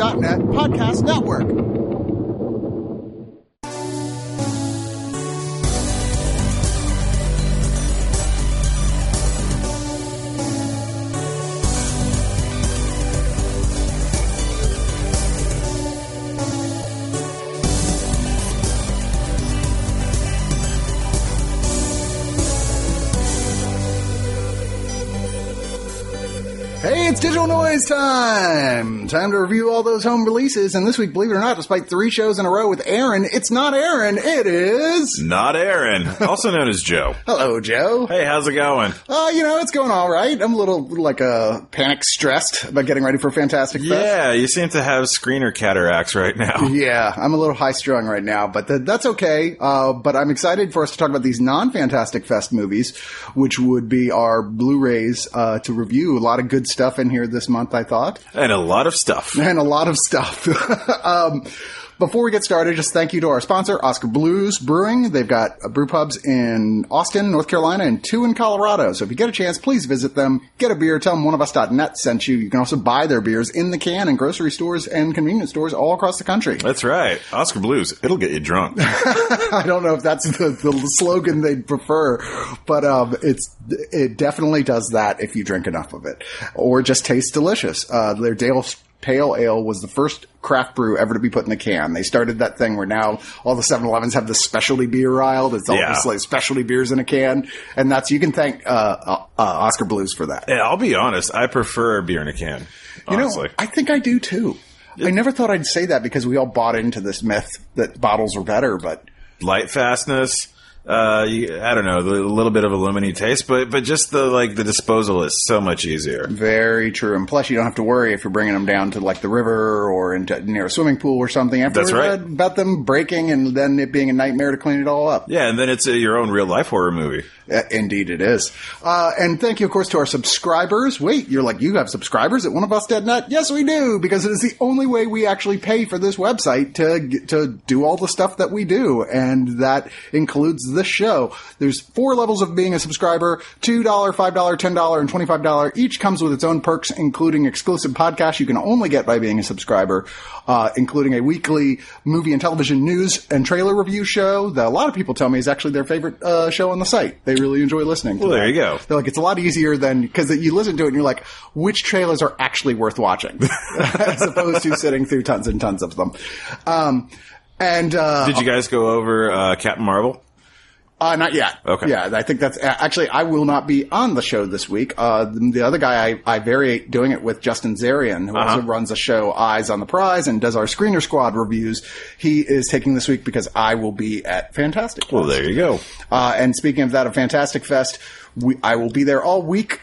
OneOfUs.net podcast network. Hey, it's Digital Noise time! Time to review all those home releases, and this week, believe it or not, despite three shows in a row with Aaron, it's not Aaron, it is... Not Aaron, also known as Joe. Hello, Joe. Hey, how's it going? Uh, you know, it's going alright. I'm a little, like, uh, panic stressed about getting ready for Fantastic Fest. Yeah, you seem to have screener cataracts right now. Yeah, I'm a little high strung right now, but th- that's okay. Uh, but I'm excited for us to talk about these non Fantastic Fest movies, which would be our Blu-rays uh, to review. A lot of good stuff in here this month, I thought, And a lot of stuff. and a lot of stuff. um, before we get started, just thank you to our sponsor, Oskar Blues Brewing. They've got uh, brew pubs in Austin, North Carolina, and two in Colorado. So if you get a chance, please visit them, get a beer, tell them oneofus.net sent you. You can also buy their beers in the can in grocery stores and convenience stores all across the country. That's right. Oskar Blues, it'll get you drunk. I don't know if that's the, the slogan they'd prefer, but um, it's it definitely does that if you drink enough of it, or just tastes delicious. Uh, their Dale Pale Ale was the first craft brew ever to be put in a can. They started that thing where now all the 7-Elevens have the specialty beer aisle. That's all Yeah. just like specialty beers in a can, and that's you can thank uh, uh, uh, Oskar Blues for that. yeah, I'll be honest, I prefer beer in a can. You know, I think I do too. I never thought I'd say that because we all bought into this myth that bottles are better, but Light fastness. Uh, you, I don't know, a little bit of aluminum taste, but but just the like the disposal is so much easier. Very true. And plus, you don't have to worry if you're bringing them down to like the river or into near a swimming pool or something. After That's right. About them breaking and then it being a nightmare to clean it all up. Yeah, and then it's uh your own real life horror movie. Uh, Indeed, it is. Uh, and thank you, of course, to our subscribers. Wait, you're like, you have subscribers at oneofus.net? Yes, we do, because it is the only way we actually pay for this website to, to do all the stuff that we do. And that includes this show. There's four levels of being a subscriber, $2, $5, $10, and $25. Each comes with its own perks, including exclusive podcasts you can only get by being a subscriber, uh, including a weekly movie and television news and trailer review show that a lot of people tell me is actually their favorite uh, show on the site. They really enjoy listening to Well, there that. you go. They're like, it's a lot easier than, because you listen to it and you're like, which trailers are actually worth watching? As opposed to sitting through tons and tons of them. Um, and, uh, Did you guys go over uh, Captain Marvel? Uh, not yet. Okay. Yeah, I think that's actually I will not be on the show this week. Uh, the, the other guy I, I variate doing it with Justin Zarian, who Uh-huh. also runs a show Eyes on the Prize and does our Screener Squad reviews. He is taking this week because I will be at Fantastic. Well, there you go. Uh, and speaking of that, of Fantastic Fest, we, I will be there all week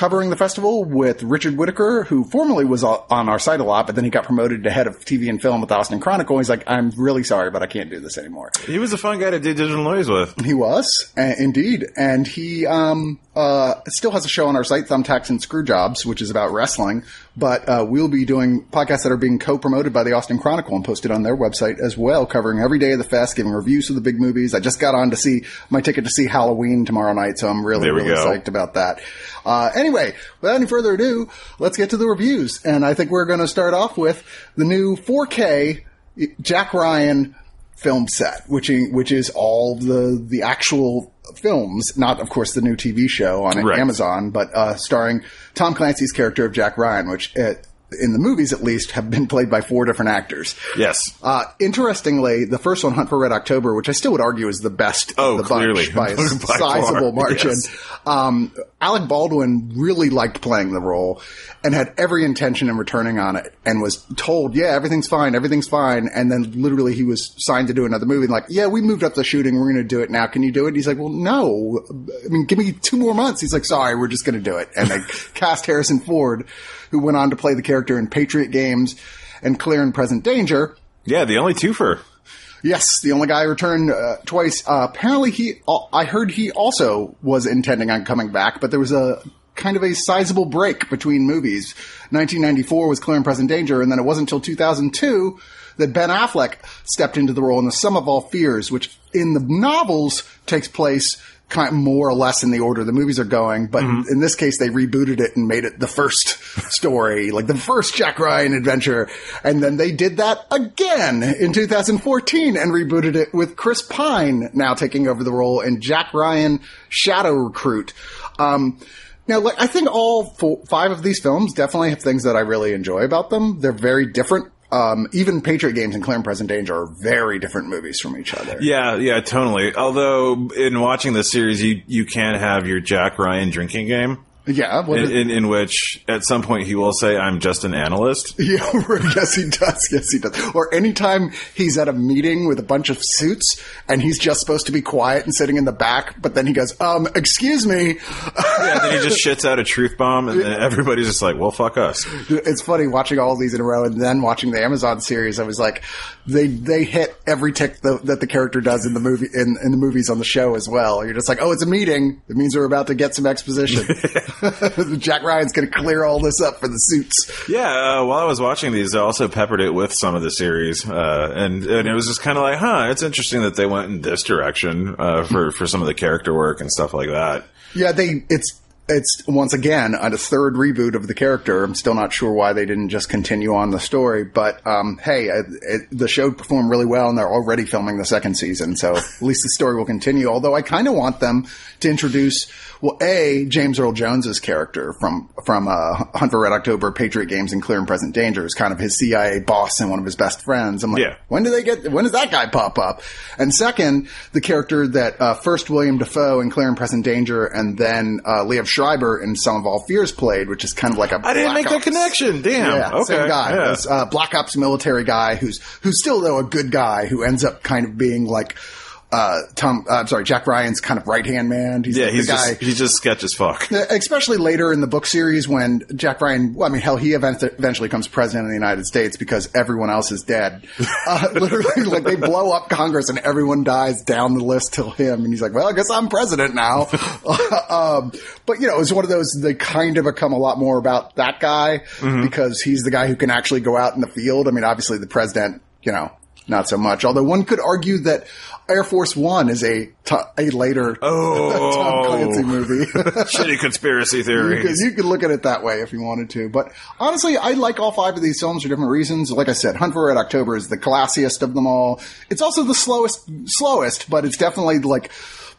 co-covering the festival with Richard Whitaker, who formerly was on our site a lot, but then he got promoted to head of TV and film with the Austin Chronicle. He's like, I'm really sorry, but I can't do this anymore. He was a fun guy to do digital noise with. He was, uh, indeed. And he um, uh, still has a show on our site, Thumbtacks and Screwjobs, which is about wrestling. But uh, we'll be doing podcasts that are being co-promoted by the Austin Chronicle and posted on their website as well, covering every day of the fest, giving reviews of the big movies. I just got on to see my ticket to see Halloween tomorrow night, so I'm really, really go. psyched about that. Uh, anyway, without any further ado, let's get to the reviews. And I think we're going to start off with the new 4K Jack Ryan film set, which i- which is all the the actual films, not of course the new TV show on Right. Amazon, but uh, starring Tom Clancy's character of Jack Ryan, which uh, in the movies at least have been played by four different actors. Yes. Uh, interestingly, the first one, Hunt for Red October, which I still would argue is the best Oh, of the clearly. bunch by a By sizable far, margin. yes. Um, Alec Baldwin really liked playing the role and had every intention in returning on it and was told, yeah, everything's fine, everything's fine. And then literally he was signed to do another movie and like, yeah, we moved up the shooting. We're going to do it now. Can you do it? And he's like, well, no. I mean, give me two more months. He's like, sorry, we're just going to do it. And they cast Harrison Ford, who went on to play the character in Patriot Games and Clear and Present Danger. Yeah, the only twofer. Yes, the only guy returned uh, twice. Uh, apparently, he. Uh, I heard he also was intending on coming back, but there was a kind of a sizable break between movies. 1994 was Clear and Present Danger, and then it wasn't until 2002 that Ben Affleck stepped into the role in The Sum of All Fears, which in the novels takes place kind of more or less in the order the movies are going, but in this case, they rebooted it and made it the first story, like the first Jack Ryan adventure. And then they did that again in 2014 and rebooted it with Chris Pine now taking over the role in Jack Ryan Shadow Recruit. Um, now, like, I think all four, five of these films definitely have things that I really enjoy about them. They're very different. Um, even Patriot Games and Clear and Present Danger are very different movies from each other. Yeah, yeah, totally. Although in watching the series, you you can have your Jack Ryan drinking game. Yeah, In, in, in which, at some point, he will say, "I'm just an analyst." Yeah, yes, he does. Yes, he does. Or anytime he's at a meeting with a bunch of suits and he's just supposed to be quiet and sitting in the back, but then he goes, um, excuse me. Yeah, then he just shits out a truth bomb, and then everybody's just like, "Well, fuck us." It's funny watching all these in a row and then watching the Amazon series. I was like, they, they hit every tick the, that the character does in the movie, in, in the movies on the show as well. You're just like, oh, it's a meeting. It means we're about to get some exposition. Jack Ryan's going to clear all this up for the suits. Yeah, uh, while I was watching these, I also peppered it with some of the series, uh, and and it was just kind of like, huh, it's interesting that they went in this direction uh, for for some of the character work and stuff like that. Yeah, they it's it's once again a third reboot of the character. I'm still not sure why they didn't just continue on the story, but um, hey, it, it, the show performed really well, and they're already filming the second season, so at least the story will continue. Although I kind of want them to introduce, well, a James Earl Jones's character from from uh, Hunt for Red October, Patriot Games, and Clear and Present Danger is kind of his CIA boss and one of his best friends. I'm like, Yeah. when do they get? When does that guy pop up? And second, the character that uh, first William Dafoe in Clear and Present Danger, and then uh, Liev Schreiber in Sum of All Fears played, which is kind of like a I didn't make that connection. Damn. Yeah, okay. same guy. Yeah. This, uh, Black Ops military guy who's who's still though a good guy who ends up kind of being like uh, Tom. Uh, I'm sorry, Jack Ryan's kind of right hand man. He's yeah, like he's the guy. just he's just sketch as fuck. Especially later in the book series when Jack Ryan, well, I mean, hell, he event- eventually becomes president of the United States because everyone else is dead. Uh, literally, like they blow up Congress and everyone dies down the list till him. And he's like, well, I guess I'm president now. um, but, you know, it's one of those, they kind of become a lot more about that guy because he's the guy who can actually go out in the field. I mean, obviously the president, you know, not so much. Although one could argue that Air Force One is a a later Oh. Tom Clancy movie. Shitty conspiracy You theories. could, you could look at it that way if you wanted to. But honestly, I like all five of these films for different reasons. Like I said, Hunt for Red October is the classiest of them all. It's also the slowest, slowest, but it's definitely like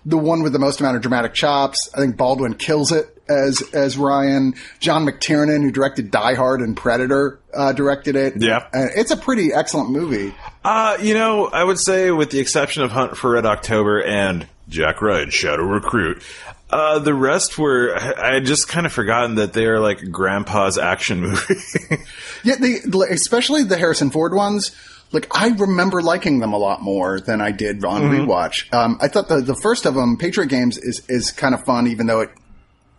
the one with the most amount of dramatic chops. I think Baldwin kills it as, as Ryan. John McTiernan, who directed Die Hard and Predator, uh, directed it. Yeah. And it's a pretty excellent movie. Uh, you know, I would say, with the exception of Hunt for Red October and Jack Ryan, Shadow Recruit, uh, the rest were, I I had just kind of forgotten that they are like grandpa's action movie. Yeah, they, especially the Harrison Ford ones. Like I remember liking them a lot more than I did on rewatch. Um, I thought the the first of them, Patriot Games, is is kind of fun, even though it.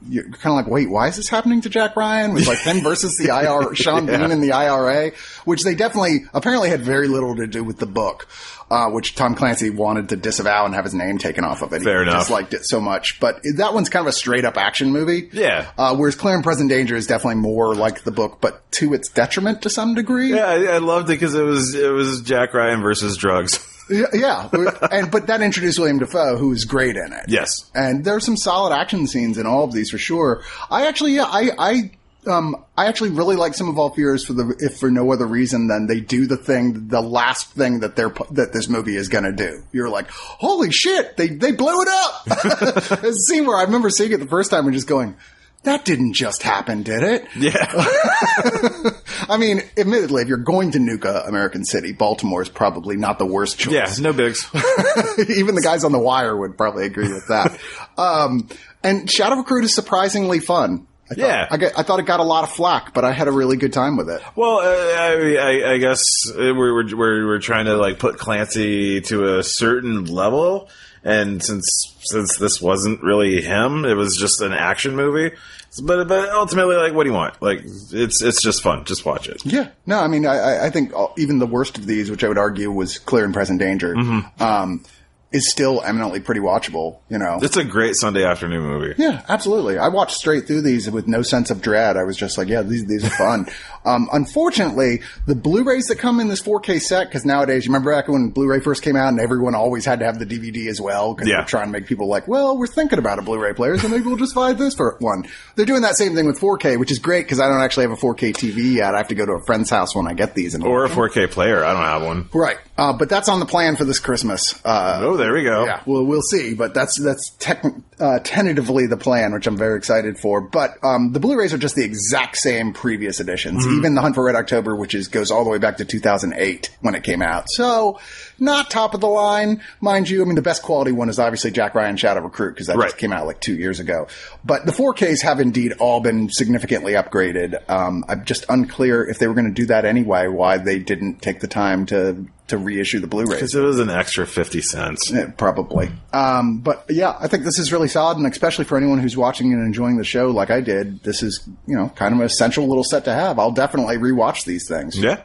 You're kind of like, wait, why is this happening to Jack Ryan? With like him versus the IR, Sean Yeah. Bean and the IRA, which they definitely apparently had very little to do with the book, uh, which Tom Clancy wanted to disavow and have his name taken off of it. Fair he enough. Disliked it so much, but that one's kind of a straight up action movie. Yeah. Uh, whereas Clear and Present Danger is definitely more like the book, but to its detriment to some degree. yeah, I, I loved it because it was, it was Jack Ryan versus drugs. Yeah, and but that introduced William Dafoe, who is great in it. Yes. and there's some solid action scenes in all of these for sure. I actually, yeah, I, I, um, I actually really like Sum of All Fears for the if for no other reason than they do the thing, the last thing that they're that this movie is going to do. You're like, holy shit, they they blew it up. A scene where I remember seeing it the first time and just going. That didn't just happen, did it? Yeah. I mean, admittedly, if you're going to nuke a American city, Baltimore is probably not the worst choice. yeah, no bigs. Even the guys on the wire would probably agree with that. um, and Shadow Recruit is surprisingly fun. I thought, Yeah. I, get, I thought it got a lot of flack, but I had a really good time with it. Well, uh, I, I, I guess we're, we're we're we're trying to like put Clancy to a certain level, and since since this wasn't really him, it was just an action movie. But but ultimately, like, what do you want? Like, it's it's just fun. Just watch it. Yeah, no, I mean, I, I- I think even the worst of these, which I would argue was Clear and Present Danger, Mm-hmm. um, is still eminently pretty watchable. You know, It's a great Sunday afternoon movie. yeah, absolutely. I watched straight through these with no sense of dread. I was just like, yeah, these these are fun. um, unfortunately, the Blu-rays that come in this 4K set, because nowadays, you remember back when Blu-ray first came out, and everyone always had to have the DVD as well, because Yeah. they're trying to make people like, well, we're thinking about a Blu-ray player, so maybe we'll just buy this for one. They're doing that same thing with 4K, which is great because I don't actually have a 4K TV yet. I have to go to a friend's house when I get these. And Or a 4K player. I don't have one. Right, uh, but that's on the plan for this Christmas. Uh, Oh, there we go. yeah, well, we'll see, but that's that's tec- uh, tentatively the plan, which I'm very excited for. But um, the Blu-rays are just the exact same previous editions, even the Hunt for Red October, which is goes all the way back to 2008 when it came out. So, not top of the line, mind you. I mean, the best quality one is obviously Jack Ryan Shadow Recruit because that Right. just came out like two years ago. But the 4Ks have indeed all been significantly upgraded. Um, I'm just unclear if they were going to do that anyway, why they didn't take the time to to reissue the Blu-ray Because it was an extra 50 cents. Yeah, probably. Um, but yeah, I think this is really solid, and especially for anyone who's watching and enjoying the show like I did, this is you know kind of an essential little set to have. I'll definitely rewatch these things. Yeah.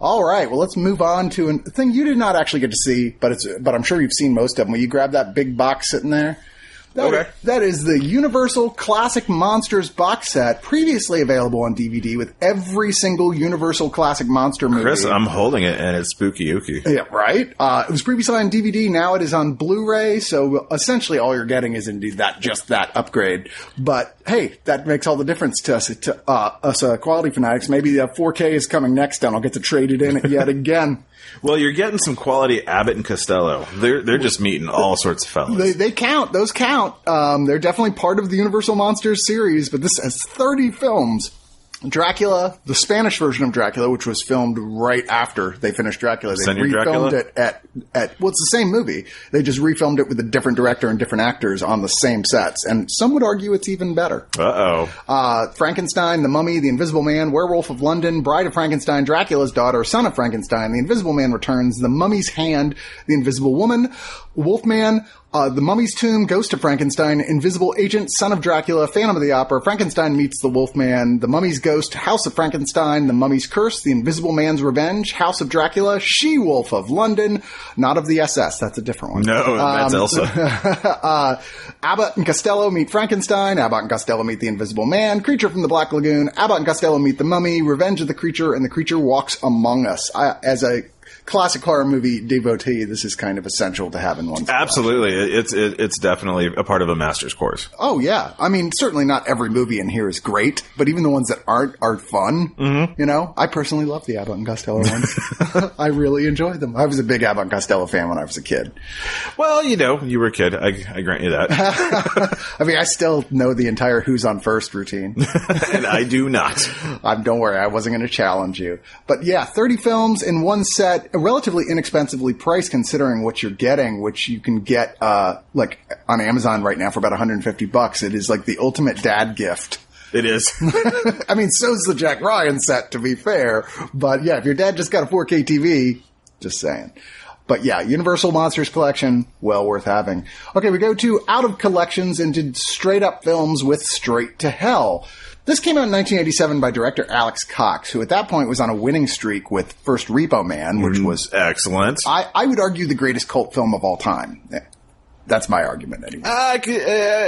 All right, well let's move on to a thing you did not actually get to see, but it's but I'm sure you've seen most of them. Will you grab that big box sitting there? That- Okay. that is the Universal Classic Monsters box set, previously available on DVD with every single Universal Classic Monster movie. Chris, I'm holding it and it's spooky ooky. Yeah, right. Uh, it was previously on DVD. Now it is on Blu-ray. So essentially, all you're getting is indeed that just that upgrade. But hey, that makes all the difference to us, to uh, us uh, quality fanatics. Maybe the 4K is coming next, and I'll get to trade it in yet again. Well, you're getting some quality Abbott and Costello. They're they're just meeting all sorts of fellas. They, they count. Those count. Um, they're definitely part of the Universal Monsters series. But this has 30 films. Dracula, the Spanish version of Dracula, which was filmed right after they finished Dracula. They Senor refilmed Dracula? it at, at, well, it's the same movie. They just refilmed it with a different director and different actors on the same sets. And some would argue it's even better. Uh oh. Uh, Frankenstein, The Mummy, The Invisible Man, Werewolf of London, Bride of Frankenstein, Dracula's Daughter, Son of Frankenstein, The Invisible Man Returns, The Mummy's Hand, The Invisible Woman, Wolfman, uh, The Mummy's Tomb, Ghost of Frankenstein, Invisible Agent, Son of Dracula, Phantom of the Opera, Frankenstein meets the Wolfman, The Mummy's Ghost, House of Frankenstein, The Mummy's Curse, The Invisible Man's Revenge, House of Dracula, She-Wolf of London, not of the SS, that's a different one. No, that's Um, Elsa. uh, Abbott and Costello meet Frankenstein. Abbott and Costello meet the Invisible Man. Creature from the Black Lagoon. Abbott and Costello meet the Mummy. Revenge of the Creature, and the Creature walks among us. I, as a classic horror movie devotee, this is kind of essential to have in one. Absolutely, It- it's it, it's definitely a part of a master's course. Oh yeah, I mean certainly not every movie in here is great, but even the ones that aren't are fun. Mm-hmm. You know, I personally love the Abbott and Costello ones. I really enjoy them. I was a big Abbott and Costello fan when I was a kid. Well, you know, you were a kid. I, I grant you that, I mean, I still know the entire "Who's on First routine. and I do not. Um, don't worry, I wasn't going to challenge you. But yeah, 30 films in one set, relatively inexpensively priced considering what you're getting, which you can get, uh, like on Amazon right now for about 150 bucks. It is like the ultimate dad gift. It is. I mean, so's the Jack Ryan set, to be fair. But yeah, if your dad just got a 4K TV, just saying. But yeah, Universal Monsters Collection, well worth having. Okay, we go to out of collections and did straight up films with Straight to Hell. This came out in 1987 by director Alex Cox, who at that point was on a winning streak with first Repo Man, which mm-hmm. was, Excellent. I, I would argue, the greatest cult film of all time. That's my argument anyway. I,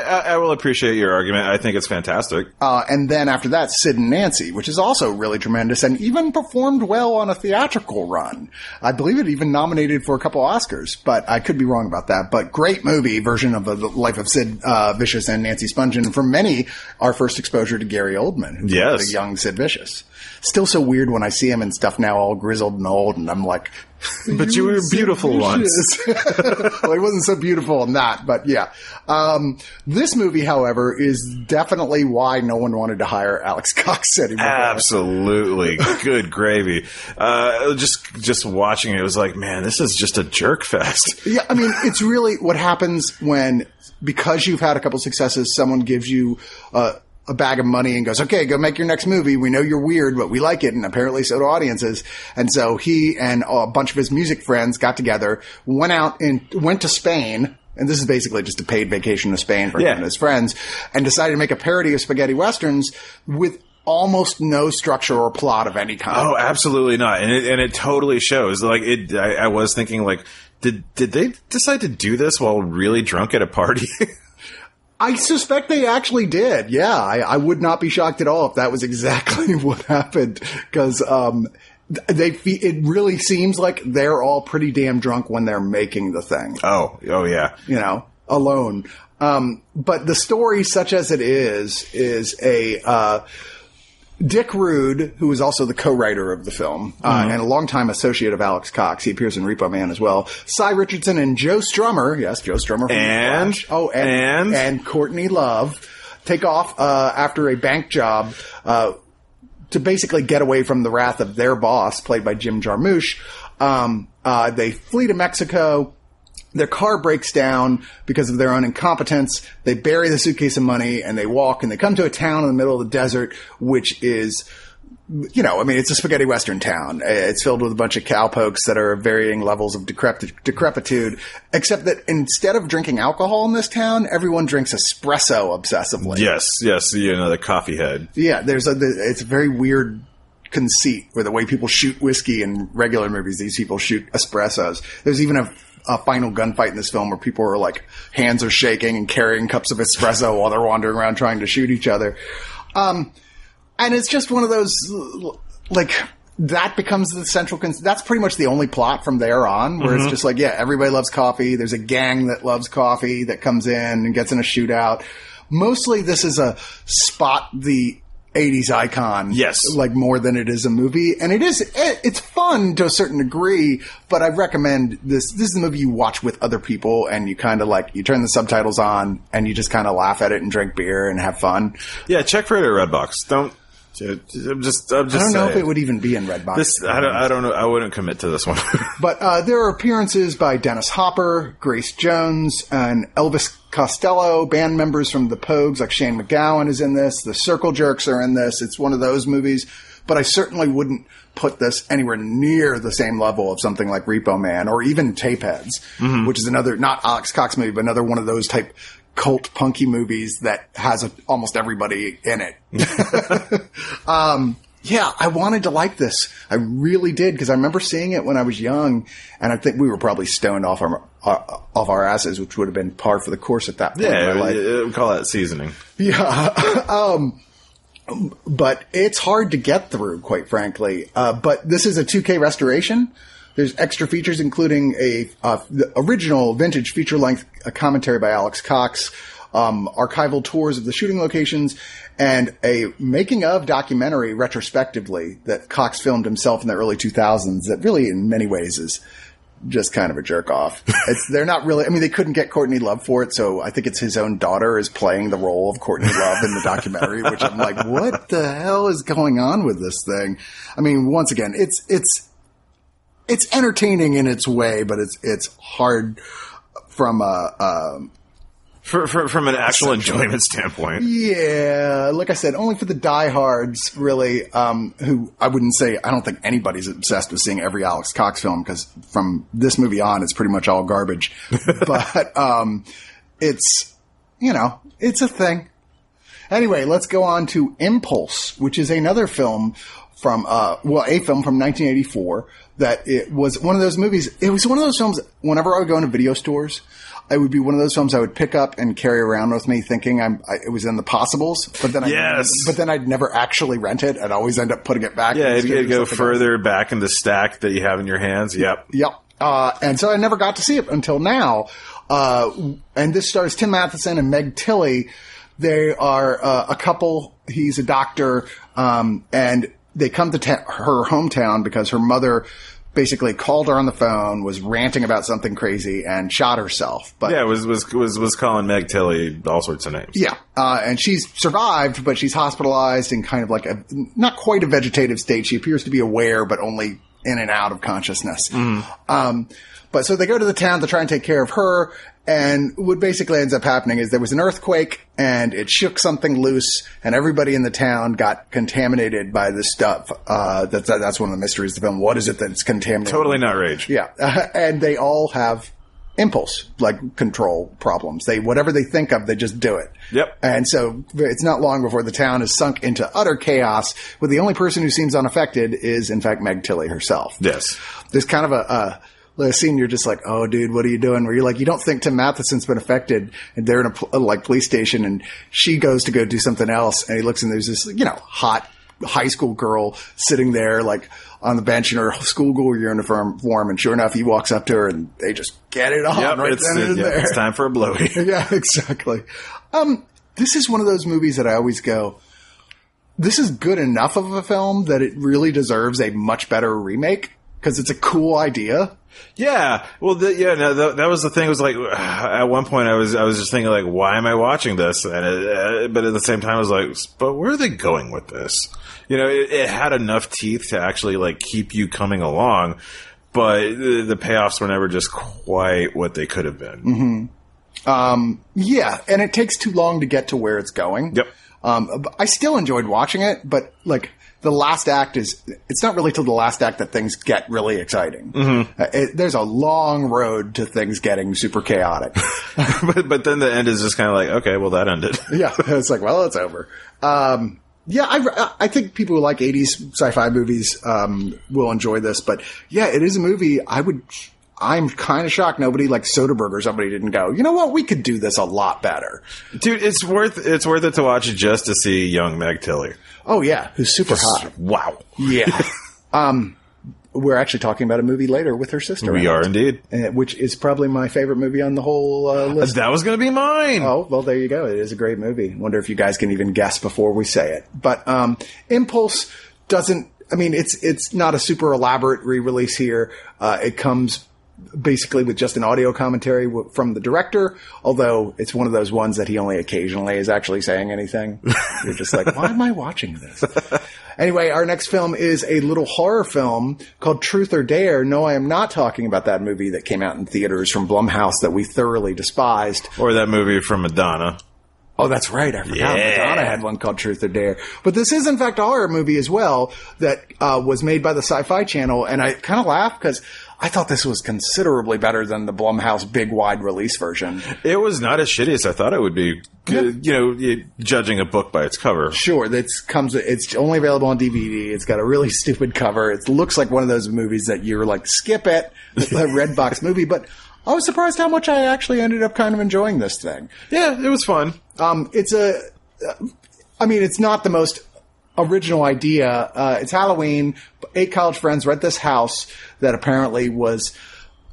I I will appreciate your argument. I think it's fantastic. Uh, and then after that, Sid and Nancy, which is also really tremendous and even performed well on a theatrical run. I believe it even nominated for a couple Oscars, but I could be wrong about that. But great movie version of the life of Sid uh, Vicious and Nancy Spungen. And for many, our first exposure to Gary Oldman, who Yes. the young Sid Vicious. Still so weird when I see him and stuff now all grizzled and old, and I'm like, But you were beautiful once. well, he wasn't so beautiful in that, but yeah. Um, this movie, however, is definitely why no one wanted to hire Alex Cox anymore. Absolutely, good gravy. Uh, just just watching it, it was like, man, this is just a jerk fest. Yeah, I mean, it's really what happens when, because you've had a couple successes, someone gives you uh, a bag of money and goes, okay, go make your next movie. We know you're weird, but we like it. And apparently so do audiences. And so he and a bunch of his music friends got together, went out and went to Spain. And this is basically just a paid vacation to Spain for Yeah. him and his friends and decided to make a parody of spaghetti westerns with almost no structure or plot of any kind. Oh, absolutely not, and it and it totally shows. Like it, I, I was thinking like. Did did they decide to do this while really drunk at a party? I suspect they actually did. Yeah, I, I, would not be shocked at all if that was exactly what happened. Because um, they, it really seems like they're all pretty damn drunk when they're making the thing. Oh, oh yeah. You know, alone. Um, but the story, such as it is, is a uh, Dick Rude, who is also the co-writer of the film uh, Mm-hmm. and a longtime associate of Alex Cox. He appears in Repo Man as well. Sy Richardson and Joe Strummer, yes, Joe Strummer. From And? Oh, and, And? and Courtney Love take off uh, after a bank job. Uh, to basically get away from the wrath of their boss, played by Jim Jarmusch. Um, uh, they flee to Mexico. Their car breaks down because of their own incompetence. They bury the suitcase of money and they walk and they come to a town in the middle of the desert, which is, you know, I mean, it's a spaghetti western town. It's filled with a bunch of cowpokes that are varying levels of decrepit- decrepitude, except that instead of drinking alcohol in this town, everyone drinks espresso obsessively. yes, yes. You know the coffee head. Yeah, there's a it's a very weird conceit where the way people shoot whiskey in regular movies, these people shoot espressos. There's even a, a final gunfight in this film where people are like hands are shaking and carrying cups of espresso while they're wandering around trying to shoot each other. Um, and it's just one of those like that becomes the central. Con- that's pretty much the only plot from there on, where it's just like, yeah, everybody loves coffee. There's a gang that loves coffee that comes in and gets in a shootout. Mostly, this is a spot the 80s icon. Yes. Like more than it is a movie. And it is, it, it's fun to a certain degree, but I recommend this. This is the movie you watch with other people and you kind of like, you turn the subtitles on and you just kind of laugh at it and drink beer and have fun. Yeah, check for it at Redbox. Don't. I'm just. I'm just. I don't know if it would even be in Redbox. This. I don't. I don't know. I wouldn't commit to this one. But uh, there are appearances by Dennis Hopper, Grace Jones, and Elvis Costello. Band members from the Pogues, like Shane MacGowan, is in this. The Circle Jerks are in this. It's one of those movies. But I certainly wouldn't put this anywhere near the same level of something like Repo Man or even Tapeheads, which is another not Alex Cox movie, but another one of those type cult punky movies that has a, almost everybody in it. um, yeah, I wanted to like this. I really did because I remember seeing it when I was young, and I think we were probably stoned off our uh, off our asses, which would have been par for the course at that point. yeah, we, call that seasoning. Yeah. um, but it's hard to get through, quite frankly. Uh, but this is a 2K restoration. There's extra features, including a uh, the original vintage feature length commentary by Alex Cox, um, archival tours of the shooting locations, and a making of documentary retrospectively that Cox filmed himself in the early 2000s. That really, in many ways, is just kind of a jerk off. It's they're not really. I mean, they couldn't get Courtney Love for it, so I think it's his own daughter is playing the role of Courtney Love in the documentary. Which I'm like, what the hell is going on with this thing? I mean, once again, it's it's it's entertaining in its way, but it's it's hard from a. Um, For, for, from an actual enjoyment standpoint. yeah, like I said, only for the diehards, really. Um, who I wouldn't say. I don't think anybody's obsessed with seeing every Alex Cox film because from this movie on, it's pretty much all garbage. but um, it's you know, it's a thing. Anyway, let's go on to Impulse, which is another film from uh, well, a film from 1984 that it was one of those movies. It was one of those films. Whenever I would go into video stores. It would be one of those films I would pick up and carry around with me, thinking I'm I, it was in the possibles. But then, I, Yes. but then I'd never actually rent it. I'd always end up putting it back. Yeah, it'd, it'd go something else. further back in the stack that you have in your hands. Yep. Yep. Uh, and so I never got to see it until now. Uh, and this stars Tim Matheson and Meg Tilly. They are uh, a couple. He's a doctor, um, and they come to ta- her hometown because her mother basically called her on the phone, was ranting about something crazy, and shot herself. But Yeah, was was was was calling Meg Tilly all sorts of names. yeah, uh, and she's survived, but she's hospitalized in kind of like a not quite a vegetative state. She appears to be aware, but only in and out of consciousness. Um, but so they go to the town to try and take care of her. And what basically ends up happening is there was an earthquake and it shook something loose and everybody in the town got contaminated by this stuff. Uh, that's, that's one of the mysteries of the film. What is it that's contaminated? Totally not rage. Yeah. and they all have impulse, like control problems. They, whatever they think of, they just do it. Yep. And so it's not long before the town is sunk into utter chaos, with the only person who seems unaffected is, in fact, Meg Tilly herself. Yes. There's kind of a, a scene you're just like, oh, dude, what are you doing? Where you're like, you don't think Tim Matheson's been affected, and they're in a like police station, and she goes to go do something else, and he looks and there's this you know hot high school girl sitting there like on the bench in her schoolgirl uniform, form, and sure enough, he walks up to her, and they just get it on Yep, right it's, then and there. it's time for a blowy. yeah, exactly. Um, this is one of those movies that I always go. This is good enough of a film that it really deserves a much better remake because it's a cool idea. Yeah, well, the, yeah, no, that, that was the thing. It was like at one point I was I was just thinking like, why am I watching this? And it, uh, but at the same time, I was like, but where are they going with this? You know, it, it had enough teeth to actually like keep you coming along, but the, the payoffs were never just quite what they could have been. Yeah, and it takes too long to get to where it's going. Yep. Um, I still enjoyed watching it, but like the last act is, it's not really till the last act that things get really exciting. Mm-hmm. Uh, it, there's a long road to things getting super chaotic. but but then the end is just kind of like, okay, well that ended. yeah, it's like, well, it's over. Um, yeah, I, I think people who like 80s sci-fi movies um, will enjoy this, but yeah, it is a movie I would. I'm kind of shocked nobody like Soderbergh or somebody didn't go. You know what? We could do this a lot better. Dude, it's worth it's worth it to watch just to see young Meg Tilly. Oh yeah, who's super hot. Wow. Yeah. um, we're actually talking about a movie later with her sister. We are it, indeed. uh, which is probably my favorite movie on the whole uh, list. That was going to be mine. Oh, well, there you go. It is a great movie. Wonder if you guys can even guess before we say it. But um, Impulse doesn't. I mean, it's it's not a super elaborate re-release here. Uh, it comes basically with just an audio commentary w- from the director. Although it's one of those ones that he only occasionally is actually saying anything. You're just like, why am I watching this? Anyway, our next film is a little horror film called Truth or Dare. No, I am not talking about that movie that came out in theaters from Blumhouse that we thoroughly despised. Or that movie from Madonna. Oh, that's right. I forgot. Yeah. Madonna had one called Truth or Dare. But this is, in fact, a horror movie as well that uh, was made by the Sci Fi Channel. And I kind of laugh because I thought this was considerably better than the Blumhouse big wide release version. It was not as shitty as I thought it would be. Good, You know, judging a book by its cover. Sure, that's comes. It's only available on DVD. It's got a really stupid cover. It looks like one of those movies that you're like, skip it, a red box movie. But I was surprised how much I actually ended up kind of enjoying this thing. Yeah, it was fun. Um, it's a, I mean, it's not the most original idea. Uh, it's Halloween. Eight college friends rent this house that apparently was,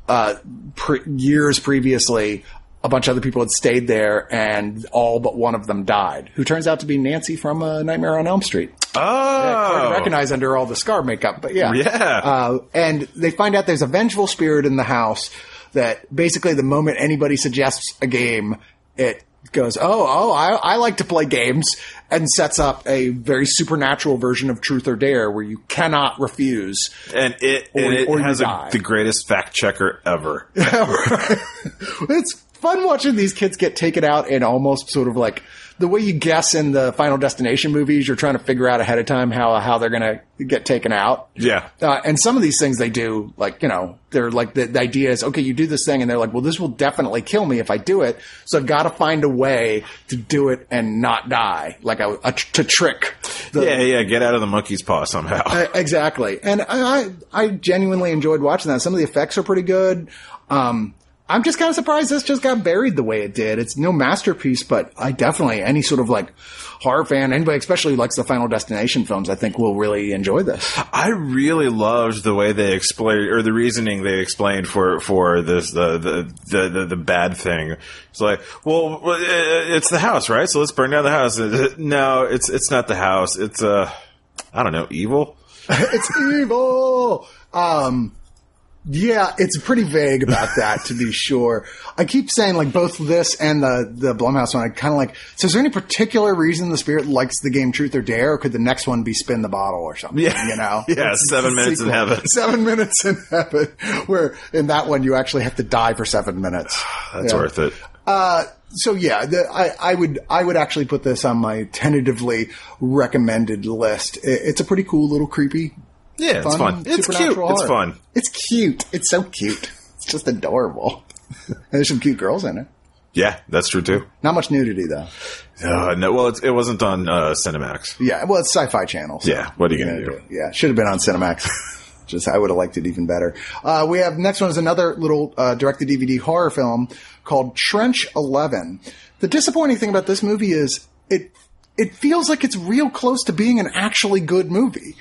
uh, pre- years previously. A bunch of other people had stayed there, and all but one of them died. Who turns out to be Nancy from uh, Nightmare on Elm Street. Hard Oh, to recognize under all the scar makeup, but yeah, Yeah. Uh, and they find out there's a vengeful spirit in the house that basically the moment anybody suggests a game, it goes, oh, oh, I, I like to play games, and sets up a very supernatural version of Truth or Dare where you cannot refuse. and it Or- and it or has a, the greatest fact checker ever. it's fun watching these kids get taken out and almost sort of like the way you guess in the Final Destination movies. You're trying to figure out ahead of time how how they're going to get taken out. Yeah. Uh, and some of these things they do, like, you know, they're like, the, the idea is, okay, you do this thing, and they're like, well, this will definitely kill me if I do it. So I've got to find a way to do it and not die, like a, a to trick. The, yeah, yeah. Get out of the monkey's paw somehow. uh, exactly. And I, I, I genuinely enjoyed watching that. Some of the effects are pretty good. Um, I'm just kind of surprised this just got buried the way it did. It's no masterpiece, but I definitely, any sort of like horror fan, anybody especially who likes the Final Destination films, I think will really enjoy this. I really loved the way they explained, or the reasoning they explained for for this the the the, the, the bad thing. It's like, well, uh, it's the house, right? So let's burn down the house. Uh, No, it's it's not the house. It's uh, I don't know, evil. it's evil. Um, yeah, it's pretty vague about that, to be sure. I keep saying like both this and the the Blumhouse one. I kind of like. So, is there any particular reason the spirit likes the game Truth or Dare, or could the next one be Spin the Bottle or something? Yeah. you know, Yeah, It's- Seven it's Minutes in. Heaven. Seven minutes in heaven. Where in that one you actually have to die for seven minutes. That's Yeah. worth it. Uh, so yeah, the, I, I would I would actually put this on my tentatively recommended list. It, it's a pretty cool little creepy Yeah, it's fun. It's cute. supernatural It's fun. It's cute. It's so cute. It's just adorable. and there's some cute girls in it. Yeah, that's true too. Not much nudity though. Uh, no, well, it's, it wasn't on uh, Cinemax. Yeah, well, it's Sci-Fi Channel. so Yeah, what are you what gonna are do? Yeah, should have been on Cinemax. Just I would have liked it even better. Uh, we have next one is another little uh, direct to DVD horror film called Trench Eleven. The disappointing thing about this movie is it it feels like it's real close to being an actually good movie.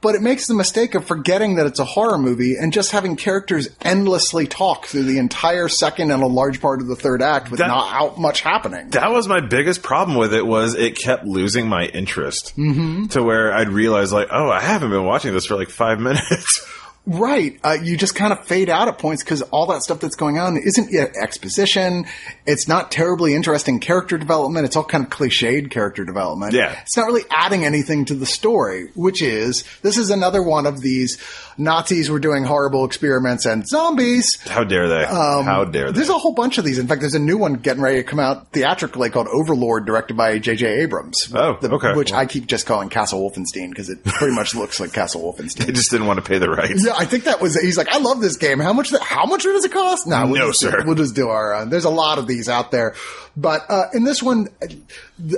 But it makes the mistake of forgetting that it's a horror movie and just having characters endlessly talk through the entire second and a large part of the third act with That- not out much happening. That was my biggest problem with it was it kept losing my interest Mm-hmm. to where I'd realize like, oh, I haven't been watching this for like five minutes. Right. Uh, you just kind of fade out at points because all that stuff that's going on isn't yet exposition. It's not terribly interesting character development. It's all kind of cliched character development. Yeah. It's not really adding anything to the story, which is, this is another one of these Nazis were doing horrible experiments and zombies. How dare they? How dare they? Um, There's a whole bunch of these. In fact, there's a new one getting ready to come out theatrically called Overlord, directed by J.J. Abrams. Oh, okay. Which I keep just calling Castle Wolfenstein because it pretty much looks like Castle Wolfenstein. They just didn't want to pay the rights. Yeah, I think that was. He's like, I love this game. How much? How much does it cost? No, we'll No, just, sir. We'll just do our. Uh, there's a lot of these out there, but uh, in this one,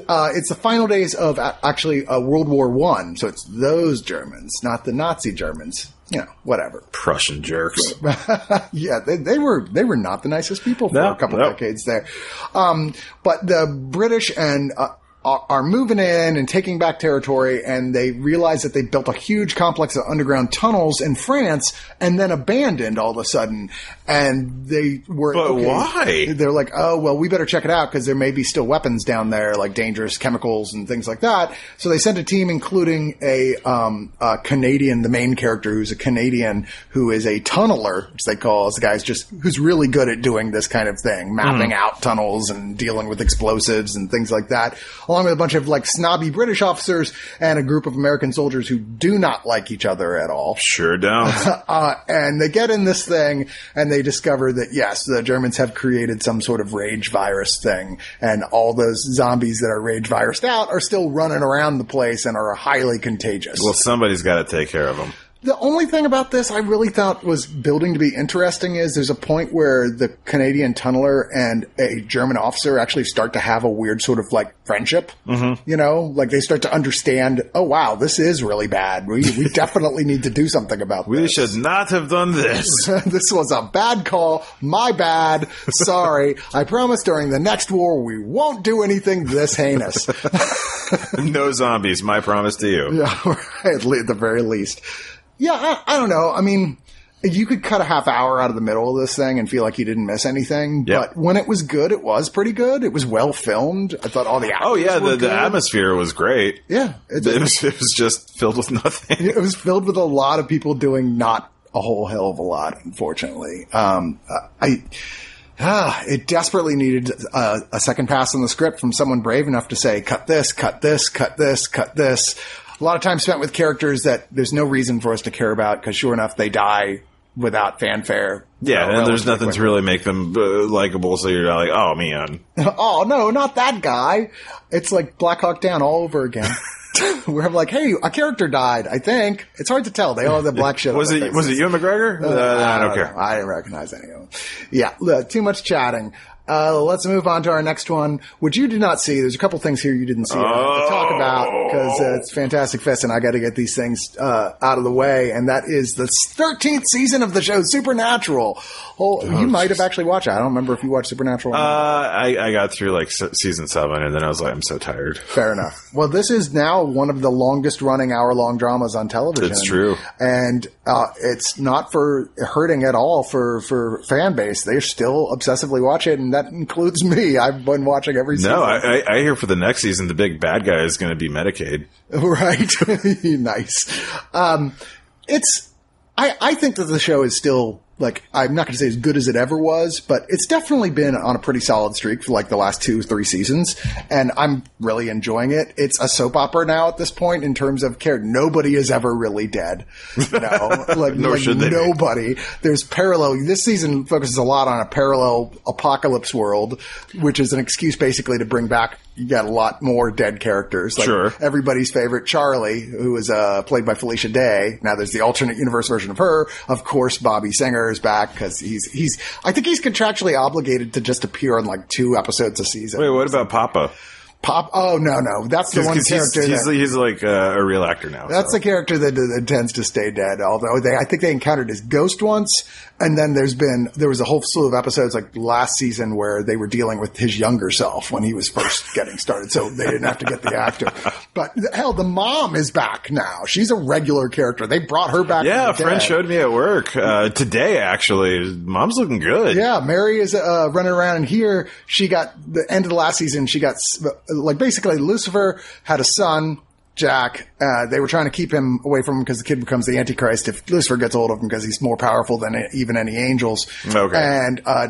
uh, it's the final days of actually uh, World War One. So it's those Germans, not the Nazi Germans. You know, whatever. Prussian jerks. yeah, they, they were they were not the nicest people for No, a couple no. decades there. Um, but the British and uh, are, are moving in and taking back territory, and they realize that they built a huge complex of underground tunnels in France, and then abandoned all of a sudden. And they were But why? They're like, oh well, we better check it out because there may be still weapons down there, like dangerous chemicals and things like that. So they sent a team, including a, um, a Canadian, the main character, who's a Canadian who is a tunneler, which they call the guy's just who's really good at doing this kind of thing, mapping out tunnels and dealing with explosives and things like that, along with a bunch of like snobby British officers and a group of American soldiers who do not like each other at all. Sure don't. Uh, and they get in this thing and they discover that yes, the Germans have created some sort of rage virus thing and all those zombies that are rage virused out are still running around the place and are highly contagious. well, somebody's got to take care of them. The only thing about this I really thought was building to be interesting is there's a point where the Canadian tunneler and a German officer actually start to have a weird sort of like friendship. Mm-hmm. You know, like they start to understand, oh wow, this is really bad. We, we definitely need to do something about We this. We should not have done this. this was a bad call. My bad. Sorry. I promise during the next war we won't do anything this heinous. no zombies. My promise to you. yeah, right, at at the very least. Yeah, I, I don't know. I mean, you could cut a half hour out of the middle of this thing and feel like you didn't miss anything. Yep. But when it was good, it was pretty good. It was well filmed. I thought all the Oh yeah, the, the atmosphere was great. Yeah, it, It was, it was just filled with nothing. it was filled with a lot of people doing not a whole hell of a lot, unfortunately. Um, I, ah, it desperately needed a, a second pass on the script from someone brave enough to say, cut this, cut this, cut this, cut this. A lot of time spent with characters that there's no reason for us to care about because sure enough, they die without fanfare. Yeah, uh, and there's nothing to really make them uh, likable. So you're like, oh man, oh no, not that guy. It's like Black Hawk Down all over again. Where I'm like, hey, a character died. I think it's hard to tell. They all have the black shit. was it was it Ewan McGregor? Uh, I don't care. know. I didn't recognize any of them. Yeah, look, too much chatting. Uh, let's move on to our next one, which you did not see. There's a couple things here you didn't see have to talk about because uh, it's Fantastic Fest, and I got to get these things uh, out of the way. And that is the 13th season of the show Supernatural. Oh, you might have actually watched it. I don't remember if you watched Supernatural. Uh. I, I got through like se- season seven, and then I was like, I'm so tired. Fair enough. Well, this is now one of the longest running hour long dramas on television. It's true. And uh, it's not for hurting at all for, for fan base. They still obsessively watch it, and that includes me. I've been watching every season. No, I, I, I hear for the next season, the big bad guy is going to be Medicaid. right? nice. Um, it's, I, I think that the show is still like, I'm not going to say as good as it ever was, but it's definitely been on a pretty solid streak for like the last two, three seasons. And I'm really enjoying it. It's a soap opera now at this point in terms of care. Nobody is ever really dead. You know, like, Nor like should they be. nobody. There's parallel. This season focuses a lot on a parallel apocalypse world, which is an excuse basically to bring back. You got a lot more dead characters. Like Sure. Everybody's favorite Charlie, who is uh, played by Felicia Day. Now there's the alternate universe version of her. Of course, Bobby Singer back because he's he's. I think he's contractually obligated to just appear on like two episodes a season. Wait, what about Papa? Pop. Oh no, no, that's the one he's, character. he's, that, he's like uh, a real actor now. that's so. the character that, that tends to stay dead. Although they, I think they encountered his ghost once, and then there's been there was a whole slew of episodes like last season where they were dealing with his younger self when he was first getting started, so they didn't have to get the actor. But hell, the mom is back now. She's a regular character. They brought her back. yeah, a friend showed me at work uh, today. Actually, mom's looking good. Yeah, Mary is uh, running around, and here she got the end of the last season. She got like basically Lucifer had a son, Jack. Uh, they were trying to keep him away from him because the kid becomes the Antichrist if Lucifer gets hold of him because he's more powerful than even any angels. Okay. and. Uh,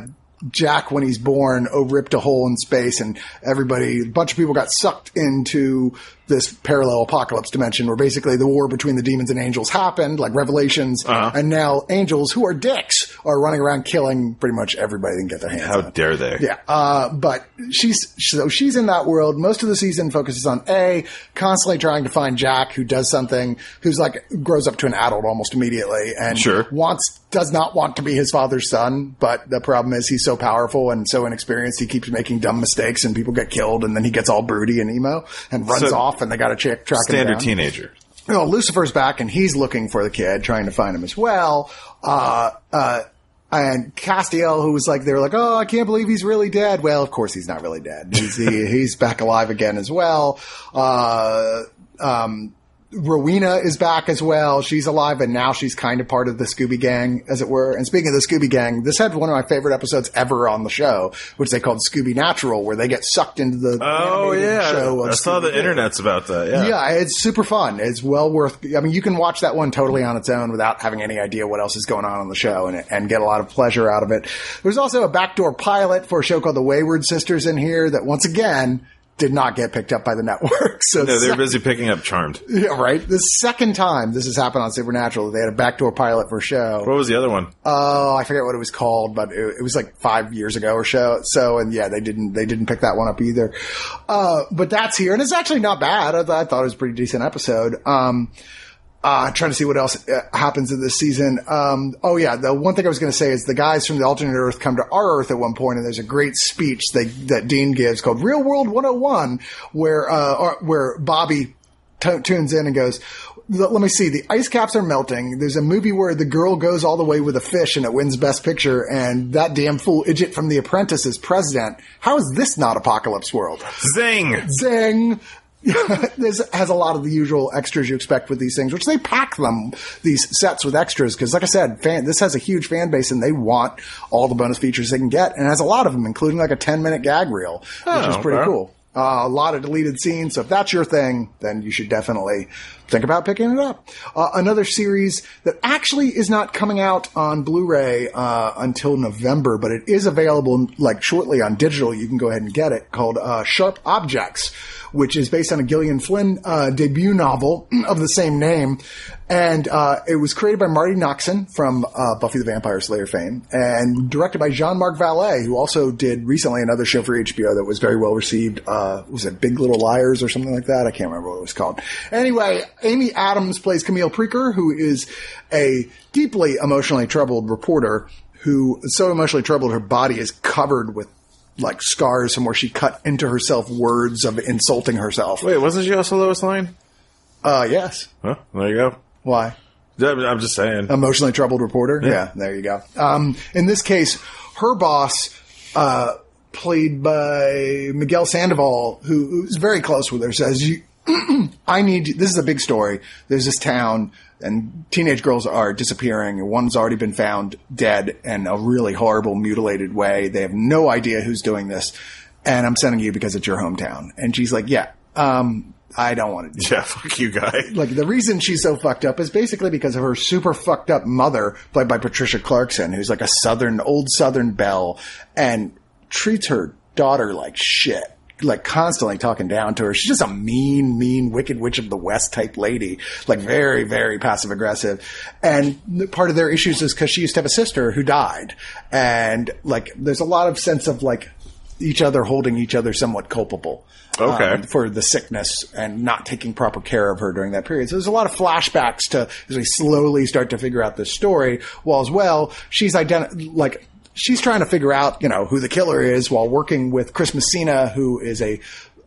Jack, when he's born, oh, ripped a hole in space, and everybody, a bunch of people got sucked into this parallel apocalypse dimension where basically the war between the demons and angels happened, like Revelations, Uh-huh. and now angels who are dicks are running around killing pretty much everybody they can get their hands How on. dare they? Yeah, uh, but she's so she's in that world. Most of the season focuses on a constantly trying to find Jack, who does something, who's like grows up to an adult almost immediately, and Sure. wants does not want to be his father's son. But the problem is he's so powerful and so inexperienced, he keeps making dumb mistakes, and people get killed, and then he gets all broody and emo and runs So- off, and they got to check track him Standard down. teenager. You know, Lucifer's back and he's looking for the kid, trying to find him as well. Uh, uh, and Castiel, who was like, they were like, oh, I can't believe he's really dead. Well, of course he's not really dead. He's, he, he's back alive again as well. Uh, um, Rowena is back as well. She's alive and now she's kind of part of the Scooby Gang, as it were. And speaking of the Scooby Gang, this had one of my favorite episodes ever on the show, which they called Scooby Natural, where they get sucked into the Oh yeah, show. I saw the Scooby-Doo. internet's about that. Yeah. Yeah, it's super fun. It's well worth. I mean, you can watch that one totally on its own without having any idea what else is going on on the show, and and get a lot of pleasure out of it. There's also a backdoor pilot for a show called The Wayward Sisters in here that once again did not get picked up by the network. So No, they're sec- busy picking up Charmed. yeah, right. The second time this has happened on Supernatural, they had a backdoor pilot for a show. What was the other one? Oh, I forget what it was called, but it, it was like five years ago or so. So, and yeah, they didn't they didn't pick that one up either. Uh, but that's here, and it's actually not bad. I, th- I thought it was a pretty decent episode. Um, uh, trying to see what else uh, happens in this season. Um, oh yeah, the one thing I was going to say is the guys from the alternate Earth come to our Earth at one point, and there's a great speech that that Dean gives called "Real World 101," where uh, where Bobby t- tunes in and goes. Let let me see. The ice caps are melting. There's a movie where the girl goes all the way with a fish and it wins Best Picture, and that damn fool Idjit from The Apprentice is president. How is this not Apocalypse World? Zing! Zing. this has a lot of the usual extras you expect with these things, which they pack them these sets with extras because, like I said, fan, this has a huge fan base and they want all the bonus features they can get, and it has a lot of them, including like a ten minute gag reel, which Oh, is pretty okay. cool. Uh, a lot of deleted scenes. So if that's your thing, then you should definitely think about picking it up. Uh, another series that actually is not coming out on Blu-ray uh, until November, but it is available like shortly on digital. You can go ahead and get it called uh, Sharp Objects, which is based on a Gillian Flynn uh, debut novel of the same name. And uh, it was created by Marti Noxon from uh, Buffy the Vampire Slayer fame, and directed by Jean-Marc Vallée, who also did recently another show for HBO that was very well received. Was it Big Little Liars or something like that? I can't remember what it was called. Anyway, Amy Adams plays Camille Preaker, who is a deeply emotionally troubled reporter who is so emotionally troubled her body is covered with like scars from where she cut into herself words of insulting herself. Wait, wasn't she also Lois Lane? Uh, yes. Huh? There you go. Why? I'm just saying. emotionally troubled reporter. Yeah, there you go. Um, in this case, her boss, uh, played by Miguel Sandoval, who, who's very close with her, says, you, I need, this is a big story. There's this town and teenage girls are disappearing. One's already been found dead in a really horrible, mutilated way. They have no idea who's doing this. And I'm sending you because it's your hometown. And she's like, yeah, um, I don't want to do yeah, fuck you, guy. like the reason she's so fucked up is basically because of her super fucked up mother, played by Patricia Clarkson, who's like a southern, old southern belle, and treats her daughter like shit. Like constantly talking down to her. She's just a mean, mean, wicked witch of the west type lady. Like very, very passive aggressive. And part of their issues is because she used to have a sister who died. And like, there's a lot of sense of like each other holding each other somewhat culpable Okay. um, for the sickness and not taking proper care of her during that period. So there's a lot of flashbacks to as we slowly start to figure out this story. While as well, she's identi- like she's trying to figure out you know who the killer is while working with Chris Messina, who is a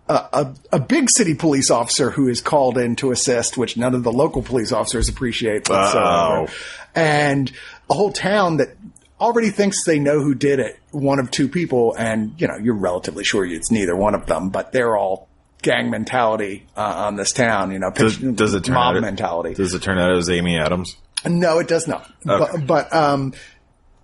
a, a, big city police officer who is called in to assist, which none of the local police officers appreciate whatsoever, and a whole town that already thinks they know who did it. One of two people, and you know you're relatively sure it's neither one of them, but they're all gang mentality uh, on this town. You know, Does, does it turn mob out, mentality? Does it turn out it was Amy Adams? No, it does not. Okay. But, but um,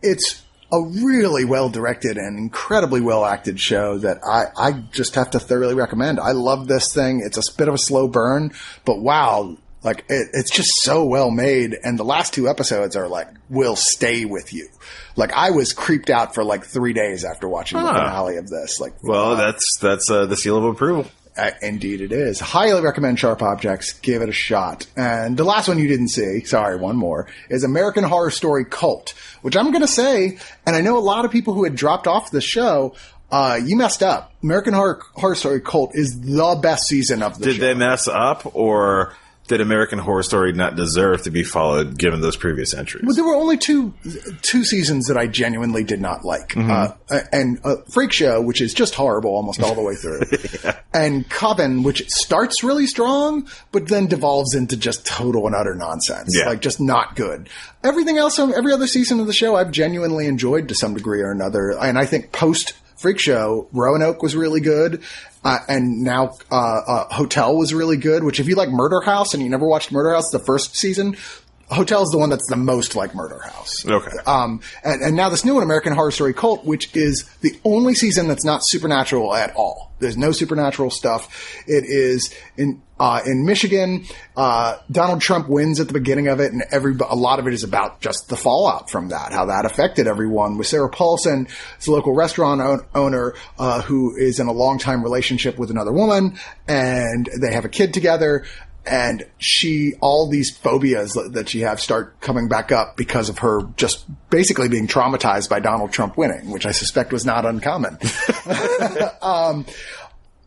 it's a really well directed and incredibly well acted show that I, I just have to thoroughly recommend. I love this thing. It's a bit of a slow burn, but wow. Like it, it's just so well made, and the last two episodes are like will stay with you. Like I was creeped out for like three days after watching the finale of this. Like, Well, that's that's uh, the seal of approval. Uh, indeed, it is. Highly recommend Sharp Objects. Give it a shot. And the last one you didn't see, sorry, one more, is American Horror Story Cult, which I'm going to say, and I know a lot of people who had dropped off the show, uh, you messed up. American Horror, Horror Story Cult is the best season of the show. Did show. they mess up, or did American Horror Story not deserve to be followed given those previous entries? Well, there were only two two seasons that I genuinely did not like, uh, and uh, Freak Show, which is just horrible almost all the way through, and Coven, which starts really strong, but then devolves into just total and utter nonsense, Yeah. like just not good. Everything else, um, every other season of the show, I've genuinely enjoyed to some degree or another, and I think post Freak Show, Roanoke was really good. Uh, and now, uh, uh, Hotel was really good, which if you like Murder House and you never watched Murder House, the first season, Hotel is the one that's the most like Murder House. Okay. Um, and, and now this new one, American Horror Story Cult, which is the only season that's not supernatural at all. There's no supernatural stuff. It is in uh, in Michigan. Uh, Donald Trump wins at the beginning of it, and every a lot of it is about just the fallout from that, how that affected everyone. With Sarah Paulson, it's a local restaurant own, owner uh, who is in a long time relationship with another woman, and they have a kid together and she all these phobias that she have start coming back up because of her just basically being traumatized by Donald Trump winning, which I suspect was not uncommon. um,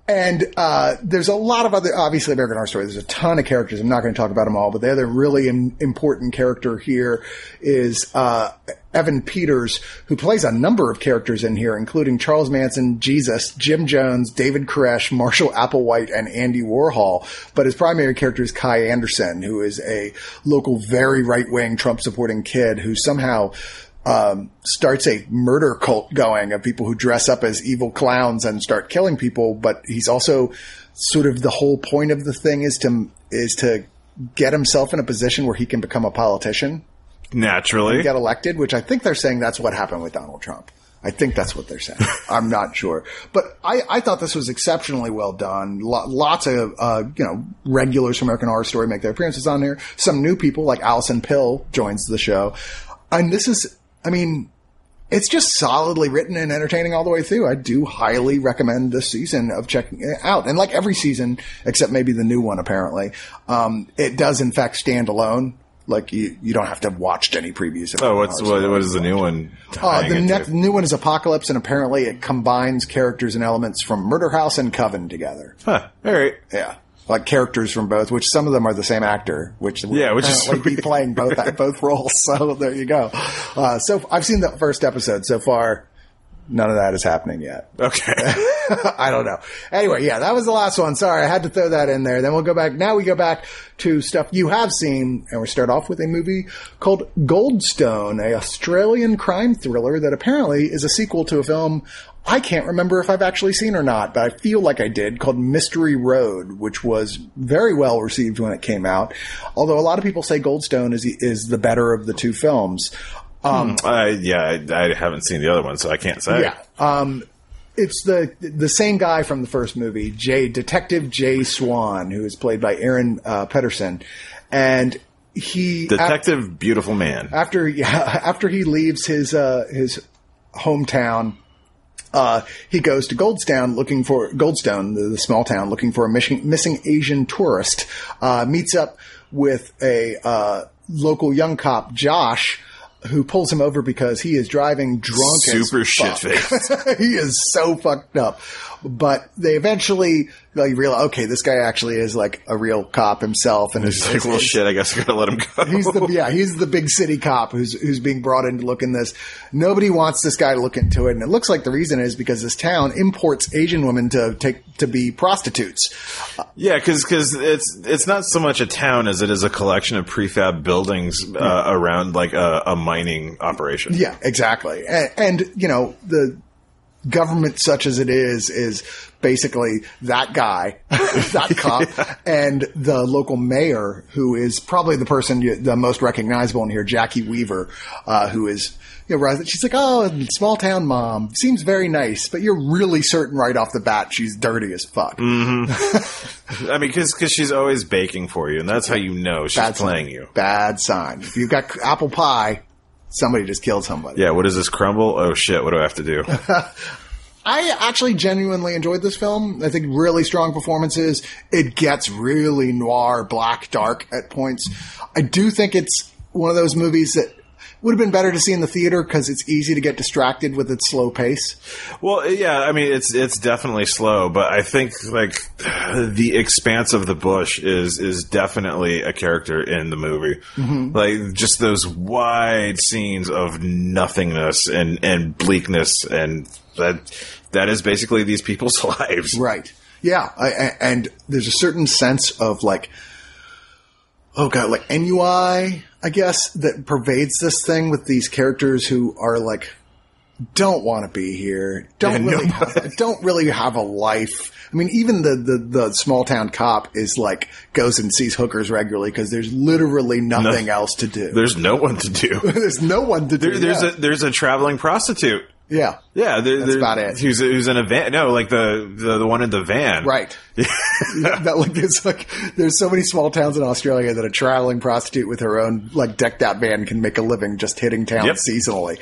and uh, there's a lot of other, obviously, American Horror Story. There's a ton of characters. I'm not going to talk about them all, but the other really im- important character here is uh, Evan Peters, who plays a number of characters in here, including Charles Manson, Jesus, Jim Jones, David Koresh, Marshall Applewhite, and Andy Warhol. But his primary character is Kai Anderson, who is a local, very right wing Trump supporting kid who somehow um, starts a murder cult going of people who dress up as evil clowns and start killing people. But he's also sort of the whole point of the thing is to is to get himself in a position where he can become a politician, Naturally. get elected. Which I think they're saying that's what happened with Donald Trump. I think that's what they're saying. I'm not sure, but I, I thought this was exceptionally well done. Lo- lots of uh, you know regulars from American Horror Story make their appearances on here. Some new people like Alison Pill joins the show, and this is, I mean, it's just solidly written and entertaining all the way through. I do highly recommend this season of checking it out. And like every season, except maybe the new one, apparently, um, it does in fact stand alone. Like you, you don't have to have watched any previews. Oh, what's what, what is the new one? Uh, the next new one is Apocalypse, and apparently it combines characters and elements from Murder House and Coven together. Huh. All right. Yeah, like characters from both, which some of them are the same actor, which Yeah, which is be playing both both roles. So there you go. Uh, so I've seen the first episode so far. None of that is happening yet. Okay. I don't know. Anyway, yeah, that was the last one. Sorry, I had to throw that in there. Then we'll go back. Now we go back to stuff you have seen, and we start off with a movie called Goldstone, a Australian crime thriller that apparently is a sequel to a film I can't remember if I've actually seen or not, but I feel like I did, called Mystery Road, which was very well received when it came out. Although a lot of people say Goldstone is is the better of the two films. Um, uh, yeah, I, I haven't seen the other one, so I can't say. yeah. Um, it's the the same guy from the first movie, Jay Detective Jay Swan, who is played by Aaron uh, Pedersen, and he Detective Beautiful Man. after yeah, after he leaves his uh, his hometown. Uh, he goes to Goldstone looking for Goldstone, the, the small town, looking for a missing, missing Asian tourist. Uh, meets up with a uh, local young cop, Josh, who pulls him over because he is driving drunk. Super fuck. shit-faced. he is so fucked up. But they eventually like you realize, okay, this guy actually is like a real cop himself, and He's like, well, shit, I guess I gotta let him go. He's the yeah, he's the big city cop who's who's being brought in to look in this. Nobody wants this guy to look into it, and it looks like the reason is because this town imports Asian women to take to be prostitutes. Yeah, because because it's it's not so much a town as it is a collection of prefab buildings uh, around like a, a mining operation. Yeah, exactly. And, and, you know, the government such as it is, is basically that guy, that cop, and the local mayor, who is probably the person, you, the most recognizable in here, Jacki Weaver, uh, who is, you know, she's like, oh, small town mom, seems very nice, but you're really certain right off the bat she's dirty as fuck. I mean, because she's always baking for you, and that's how you know she's Bad playing sign. you. Bad sign. If you've got apple pie, somebody just killed somebody. Yeah, what does this crumble? Oh shit, what do I have to do? I actually genuinely enjoyed this film. I think really strong performances. It gets really noir, black, dark at points. I do think it's one of those movies that would have been better to see in the theater because it's easy to get distracted with its slow pace. Well, yeah, I mean it's it's definitely slow, but I think like the expanse of the bush is is definitely a character in the movie. Mm-hmm. Like just those wide scenes of nothingness and and bleakness, and that that is basically these people's lives. Right. Yeah. I, I- and there's a certain sense of like, oh god, like ennui, I guess, that pervades this thing with these characters who are like, don't want to be here, don't Yeah, really, no. have, don't really have a life. I mean, even the, the, the small town cop is like, goes and sees hookers regularly because there's literally nothing else to do. There's no one to do. There's no one to do. There, there's yeah. a there's a traveling prostitute. Yeah. Yeah, there, That's there- about it. Who's who's in a van? No, like the the, the one in the van. Right. that like there's like there's so many small towns in Australia that a traveling prostitute with her own like decked out van can make a living just hitting towns Yep. seasonally.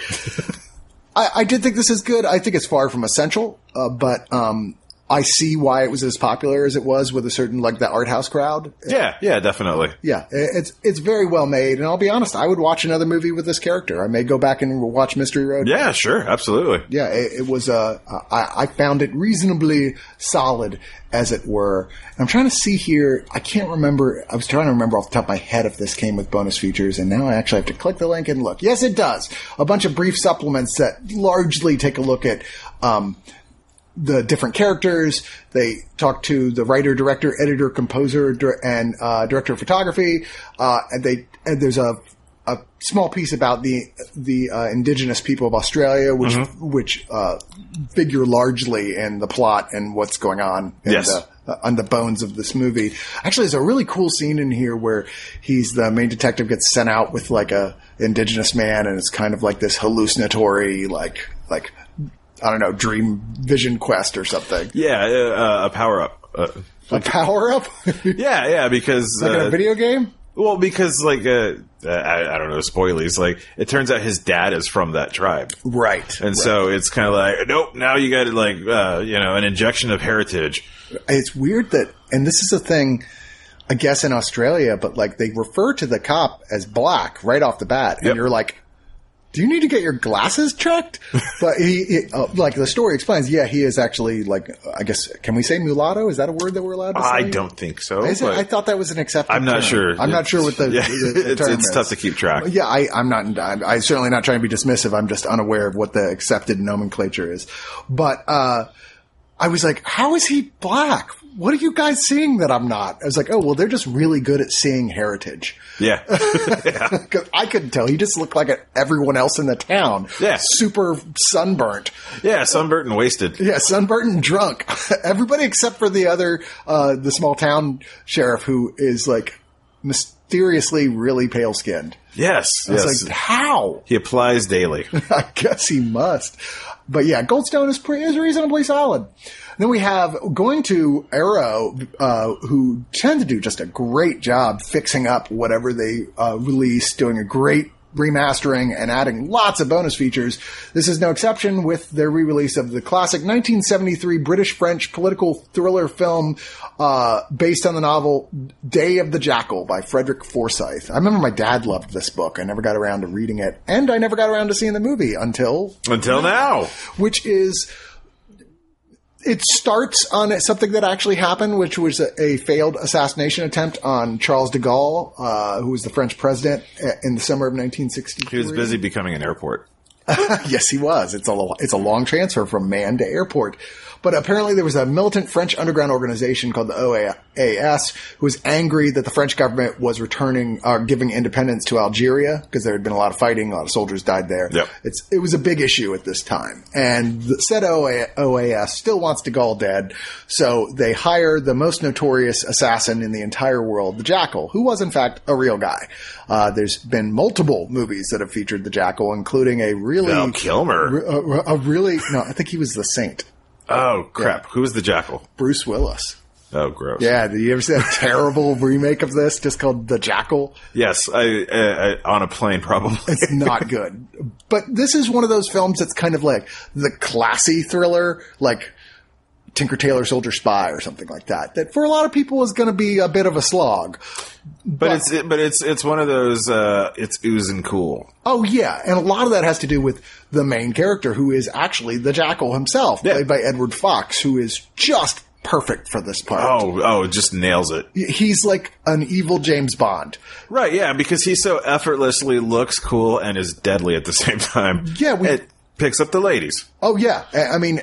I, I did think this is good. I think it's far from essential, uh, but um, I see why it was as popular as it was with a certain like the art house crowd. Yeah, yeah, definitely. Yeah, it's it's very well made, and I'll be honest, I would watch another movie with this character. I may go back and watch Mystery Road Yeah, sure, absolutely. yeah, it, it was. Uh, I, I found it reasonably solid, as it were. And I'm trying to see here. I can't remember. I was trying to remember off the top of my head if this came with bonus features, and now I actually have to click the link and look. Yes, it does. A bunch of brief supplements that largely take a look at. Um, the different characters. They talk to the writer, director, editor, composer, dir- and uh, director of photography. Uh, and they and there's a a small piece about the the uh, indigenous people of Australia, which which uh, figure largely in the plot and what's going on. Yes. the, uh, on the bones of this movie. Actually, there's a really cool scene in here where he's the main detective gets sent out with like a indigenous man, and it's kind of like this hallucinatory, like like I don't know, dream vision quest or something. Yeah, uh, a power up. Uh, A power up, yeah, yeah, because in uh, a video game. well, because like uh, I, I don't know, spoilies. Like it turns out his dad is from that tribe, Right. and so it's kind of like, nope. Now you got like uh, you know an injection of heritage. it's weird that, and this is a thing, I guess in Australia, but like they refer to the cop as black right off the bat, and Yep. you're like, do you need to get your glasses checked? but he, he uh, like the story explains, yeah, he is actually like, I guess, can we say mulatto? Is that a word that we're allowed to say? I don't think so. Is it? I thought that was an accepted. I'm not term. sure. I'm not sure what the, yeah, the, the it's, it's tough to keep track. Yeah, I, I'm not. I'm, I'm certainly not trying to be dismissive. I'm just unaware of what the accepted nomenclature is. But uh, I was like, "How is he black? What are you guys seeing that I'm not?" I was like, "Oh, well, they're just really good at seeing heritage." Yeah, I couldn't tell. You just looked like everyone else in the town. Yeah. super sunburnt. yeah, sunburnt and wasted. Yeah, sunburnt and drunk. Everybody except for the other, uh, the small town sheriff who is like mysteriously really pale skinned. Yes, I yes. like, how? he applies daily. I guess he must. But yeah, Goldstone is pretty, is reasonably solid. Then we have going to Arrow, uh, who tend to do just a great job fixing up whatever they uh, release, doing a great remastering and adding lots of bonus features. This is no exception with their re-release of the classic 1973 British-French political thriller film uh, based on the novel Day of the Jackal by Frederick Forsyth. I remember my dad loved this book. I never got around to reading it, and I never got around to seeing the movie until Until now. which is it starts on something that actually happened, which was a, a failed assassination attempt on Charles de Gaulle, uh, who was the French president uh, in the summer of 1963. He was busy becoming an airport. yes, he was. It's a it's a long transfer from man to airport. But apparently there was a militant French underground organization called the OAS who was angry that the French government was returning, uh, giving independence to Algeria because there had been a lot of fighting, a lot of soldiers died there. Yep. It's, it was a big issue at this time. And the said OA, OAS still wants De Gaulle dead. So they hire the most notorious assassin in the entire world, the Jackal, who was in fact a real guy. Uh, there's been multiple movies that have featured the Jackal, including a really, Val Kilmer. a, a really, no, I think he was the Saint. Oh crap! Who was the jackal? Bruce Willis. Oh, gross. Yeah, did you ever see a terrible remake of this just called The Jackal? Yes, I, I, I on a plane probably. It's not good. but this is one of those films that's kind of like the classy thriller, like Tinker Tailor Soldier Spy or something like that. That for a lot of people is going to be a bit of a slog. but it's it, but it's it's one of those. Uh, it's oozing cool. Oh yeah, and a lot of that has to do with the main character, who is actually the Jackal himself, Yeah. played by Edward Fox, who is just perfect for this part. Oh oh, just nails it. He's like an evil James Bond. Right? Yeah, because he so effortlessly looks cool and is deadly at the same time. Yeah, we- it picks up the ladies. Oh yeah, I mean,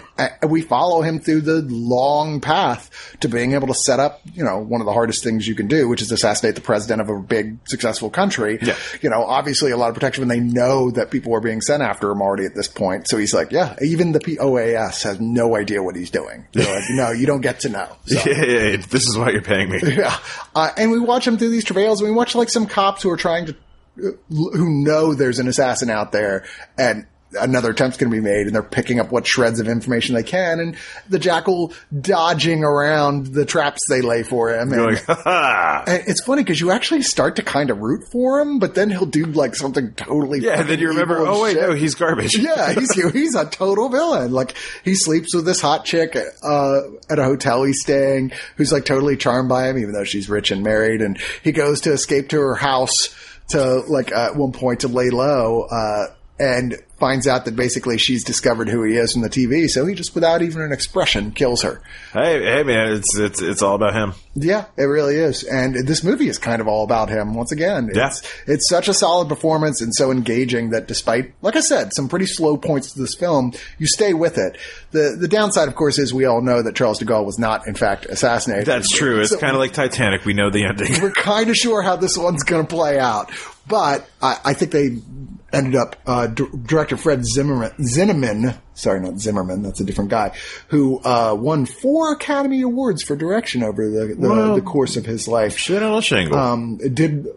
we follow him through the long path to being able to set up, you know, one of the hardest things you can do, which is assassinate the president of a big, successful country. Yeah. You know, obviously a lot of protection when they know that people are being sent after him already at this point. So he's like, yeah, even the POAS has no idea what he's doing. They're like, no, you don't get to know. So. Yeah, yeah, yeah, this is why you're paying me. Yeah, uh, and we watch him through these travails. And we watch like some cops who are trying to, uh, who know there's an assassin out there, and another attempt's going to be made, and they're picking up what shreds of information they can, and the jackal dodging around the traps they lay for him. And, like, and it's funny because you actually start to kind of root for him, but then he'll do like something totally. Yeah, then you remember, oh wait, shit. no, he's garbage. Yeah, he's he's a total villain. Like he sleeps with this hot chick uh, at a hotel he's staying, who's like totally charmed by him, even though she's rich and married. And he goes to escape to her house to like at one point to lay low, uh, and finds out that basically she's discovered who he is from the TV. So he just, without even an expression, kills her. Hey, hey, man, it's it's it's all about him. Yeah, it really is. And this movie is kind of all about him once again. Yeah. It's, it's such a solid performance and so engaging that despite, like I said, some pretty slow points to this film, you stay with it. The, the downside, of course, is we all know that Charles de Gaulle was not, in fact, assassinated. That's true. It's So kind of like Titanic. We know the ending. we're kind of sure how this one's going to play out. But I, I think they ended up, uh, d- director Fred Zimmerman, Zinnemann, sorry, not Zimmerman, that's a different guy, who, uh, won four Academy Awards for direction over the, the, Well, the course of his life. Shit on a shingle. um, did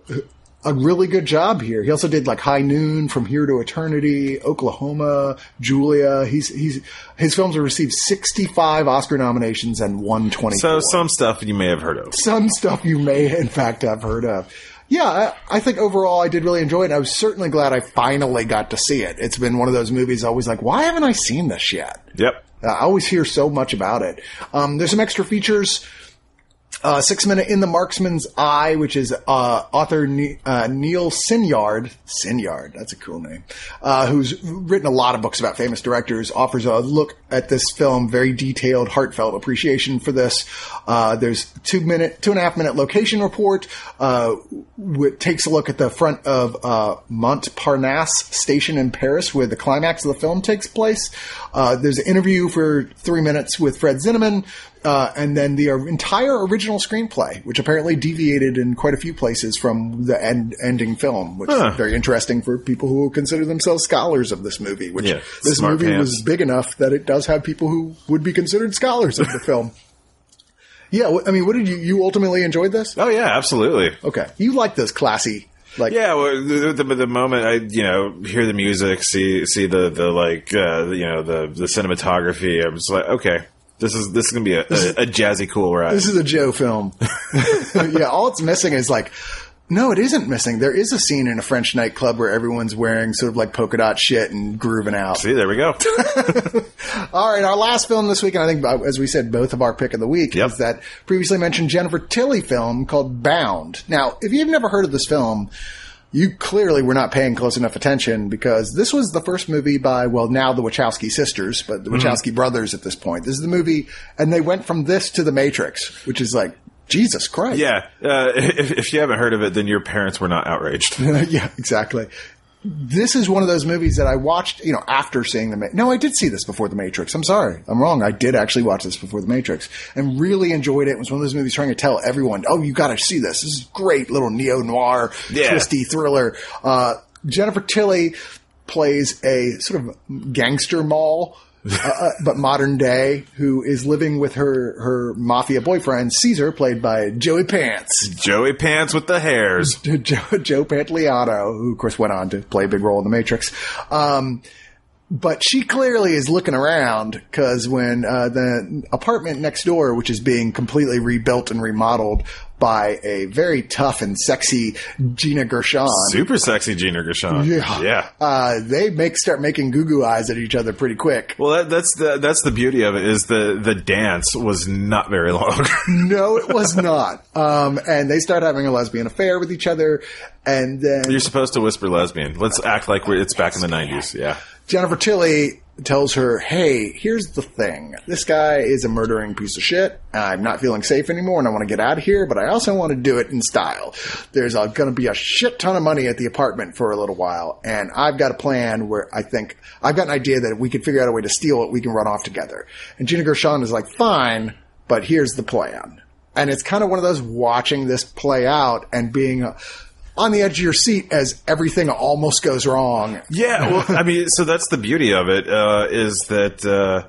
a really good job here. He also did like High Noon, From Here to Eternity, Oklahoma, Julia. He's he's his films have received sixty five Oscar nominations and one twenty. so some stuff you may have heard of. some stuff you may in fact have heard of. Yeah, I, I think overall I did really enjoy it. I was certainly glad I finally got to see it. It's been one of those movies always like, why haven't I seen this yet? Yep. Uh, I always hear so much about it. Um, there's some extra features. Uh, Six Minute in the Marksman's Eye, which is uh, author ne- uh, Neil Sinyard. Sinyard, that's a cool name. Uh, who's written a lot of books about famous directors. Offers a look at this film, very detailed, heartfelt appreciation for this. Uh, there's two minute, two and a half minute location report. Uh, w- takes a look at the front of uh, Montparnasse station in Paris, where the climax of the film takes place. Uh, there's an interview for three minutes with Fred Zinnemann. Uh, and then the entire original screenplay, which apparently deviated in quite a few places from the end, ending film, which Huh. is very interesting for people who consider themselves scholars of this movie. Which Yeah, this movie pants. was big enough that it does have people who would be considered scholars of the film. Yeah, I mean, what did you you ultimately enjoyed this? Oh yeah, absolutely. Okay, you like this classy, like Yeah, well, the, the, the moment I you know hear the music, see see the the like uh, you know the the cinematography, I'm just like, okay, this is this is gonna be a, a, a jazzy cool ride. This is a Joe film. yeah, all it's missing is like, no, it isn't missing. There is a scene in a French nightclub where everyone's wearing sort of like polka dot shit and grooving out. See, there we go. All right, our last film this week, and I think, uh, as we said, both of our pick of the week Yep. is that previously mentioned Jennifer Tilly film called Bound. Now, if you've never heard of this film, you clearly were not paying close enough attention because this was the first movie by, well, now the Wachowski sisters, but the Wachowski brothers at this point. This is the movie, and they went from this to The Matrix, which is like, Jesus Christ. Yeah, uh, if, if you haven't heard of it, then your parents were not outraged. yeah, exactly. This is one of those movies that I watched, you know, after seeing the. Ma- no, I did see this before the Matrix. I'm sorry, I'm wrong. I did actually watch this before the Matrix and really enjoyed it. It was one of those movies trying to tell everyone, "Oh, you got to see this. This is great, little neo noir, Yeah. twisty thriller." Uh, Jennifer Tilly plays a sort of gangster moll. Uh, uh, but modern day, who is living with her her mafia boyfriend Caesar, played by Joey Pants. Joey Pants with the hairs. Joe, Joe Pantoliano, who of course went on to play a big role in The Matrix. Um, but she clearly is looking around because when uh, the apartment next door, which is being completely rebuilt and remodeled by a very tough and sexy Gina Gershon, Super sexy Gina Gershon. yeah, Yeah. uh, they make start making goo goo eyes at each other pretty quick. Well, that, that's the that's the beauty of it is the the dance was not very long. no, it was not. Um, and they start having a lesbian affair with each other, and then You're supposed to whisper lesbian. Let's act like we're, it's back in the '90s. Yeah. Jennifer Tilly tells her, Hey, here's the thing. This guy is a murdering piece of shit. I'm not feeling safe anymore and I want to get out of here, but I also want to do it in style. There's going to be a shit ton of money at the apartment for a little while. And I've got a plan where I think I've got an idea that if we could figure out a way to steal it, we can run off together. And Gina Gershon is like, fine, but here's the plan. And it's kind of one of those watching this play out and being on the edge of your seat as everything almost goes wrong. Yeah, well, I mean, so that's the beauty of it uh, is that uh,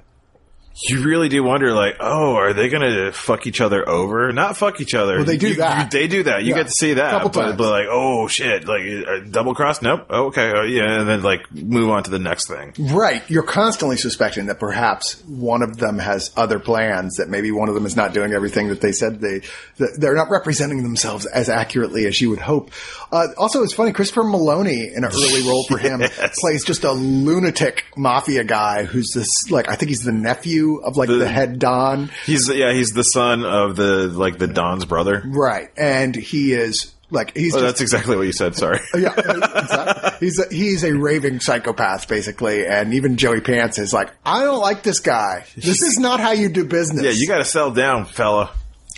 you really do wonder, like, oh, are they going to fuck each other over? Not fuck each other. Well, they do You- that. you- they do that. You Yeah. get to see that. Couple but, times. but like, oh shit, like uh, double cross? Nope. Oh, okay. Oh, yeah, and then like move on to the next thing. Right. You're constantly suspecting that perhaps one of them has other plans, that maybe one of them is not doing everything that they said they, that they're not representing themselves as accurately as you would hope. Uh, also, it's funny, Christopher Meloni in an early role for him Yes. plays just a lunatic mafia guy who's this, like, I think he's the nephew of like the, The- head Don. He's yeah, he's the son of the like the Don's brother. Right. And he is like, he's Oh, just that's exactly what you said. Sorry. yeah, exactly. he's a, he's a raving psychopath basically, and even Joey Pants is like, I don't like this guy. This is not how you do business. Yeah, you got to sell down, fella.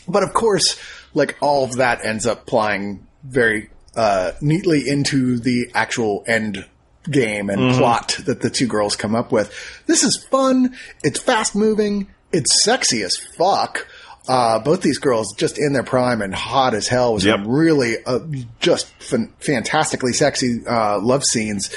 But of course, like all of that ends up plying very uh, neatly into the actual end game and plot that the two girls come up with. This is fun. It's fast moving. It's sexy as fuck. Uh, both these girls just in their prime and hot as hell with Yep. some really uh, just fan- fantastically sexy uh, love scenes.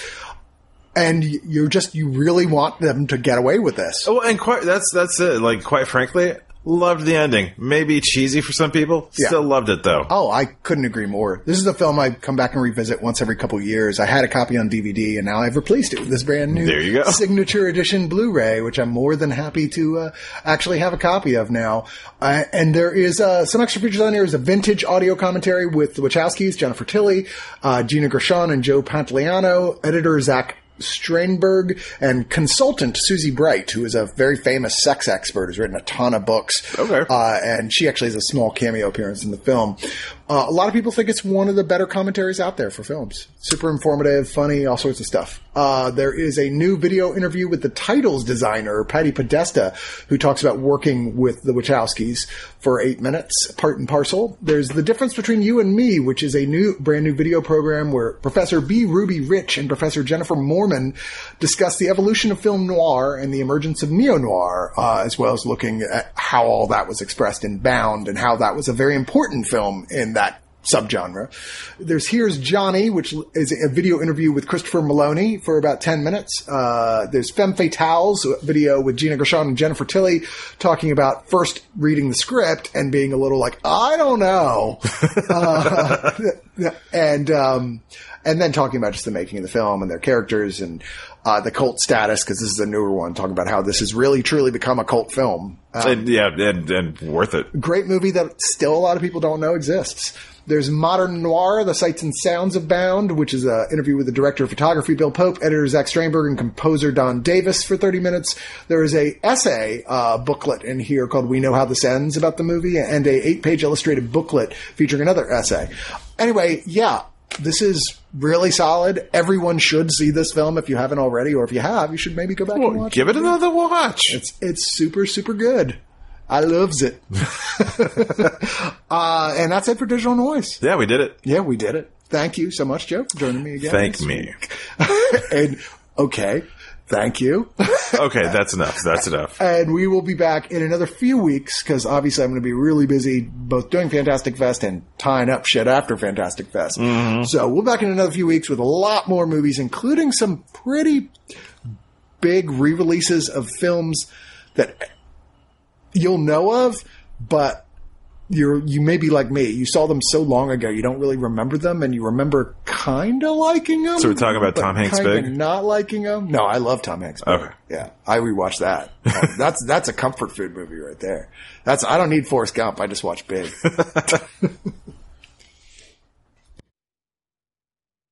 And you're just you really want them to get away with this. Oh, and quite that's that's it. Like quite frankly, loved the ending. Maybe cheesy for some people. Yeah. Still loved it though. Oh, I couldn't agree more. This is a film I come back and revisit once every couple years. I had a copy on DVD, and now I've replaced it with this brand new There you go. signature edition Blu-ray, which I'm more than happy to uh, actually have a copy of now. Uh, and there is uh, some extra features on here. Is a vintage audio commentary with the Wachowskis, Jennifer Tilly, uh, Gina Gershon, and Joe Pantoliano. Editor Zach. Staenberg and consultant Susie Bright, who is a very famous sex expert, has written a ton of books. Okay. Uh, and she actually has a small cameo appearance in the film. Uh, a lot of people think it's one of the better commentaries out there for films. Super informative, funny, all sorts of stuff. Uh, there is a new video interview with the titles designer, Patti Podesta, who talks about working with the Wachowskis for eight minutes, part and parcel. There's The Difference Between You and Me, which is a new, brand new video program where Professor B. Ruby Rich and Professor Jennifer Moorman discuss the evolution of film noir and the emergence of neo-noir, uh, as well as looking at how all that was expressed in Bound and how that was a very important film in subgenre. There's Here's Johnny, which is a video interview with Christopher Meloni for about 10 minutes. Uh, there's Femme Fatales, a video with Gina Gershon and Jennifer Tilly talking about first reading the script and being a little like, I don't know. uh, and, um, and then talking about just the making of the film and their characters and, uh, the cult status, because this is a newer one, talking about how this has really truly become a cult film. Uh, And, yeah, and, and worth it. great movie that still a lot of people don't know exists. There's Modern Noir, The Sights and Sounds of Bound, which is an interview with the director of photography, Bill Pope, editor Zach Staenberg, and composer Don Davis for 30 minutes. There is a essay uh, booklet in here called We Know How This Ends about the movie, and a eight-page illustrated booklet featuring another essay. Anyway, yeah, this is really solid. Everyone should see this film if you haven't already, or if you have, you should maybe go back and Well, watch give it another watch. It's it's super super good. I loves it. uh, and that's it for digital noise. yeah, we did it. Yeah, we did it. Thank you so much, Joe, for joining me again. Thank me. and okay, thank you. Okay, that's enough. That's enough. and we will be back in another few weeks because obviously I'm going to be really busy both doing Fantastic Fest and tying up shit after Fantastic Fest. So we'll be back in another few weeks with a lot more movies, including some pretty big re-releases of films that you'll know of, but you're you may be like me. You saw them so long ago, you don't really remember them, and you remember kind of liking them. So we're talking about Tom Hanks Big? Not liking them. No, I love Tom Hanks. Big. Okay. Yeah, I rewatched that. That's that's a comfort food movie right there. That's I don't need Forrest Gump. I just watch Big.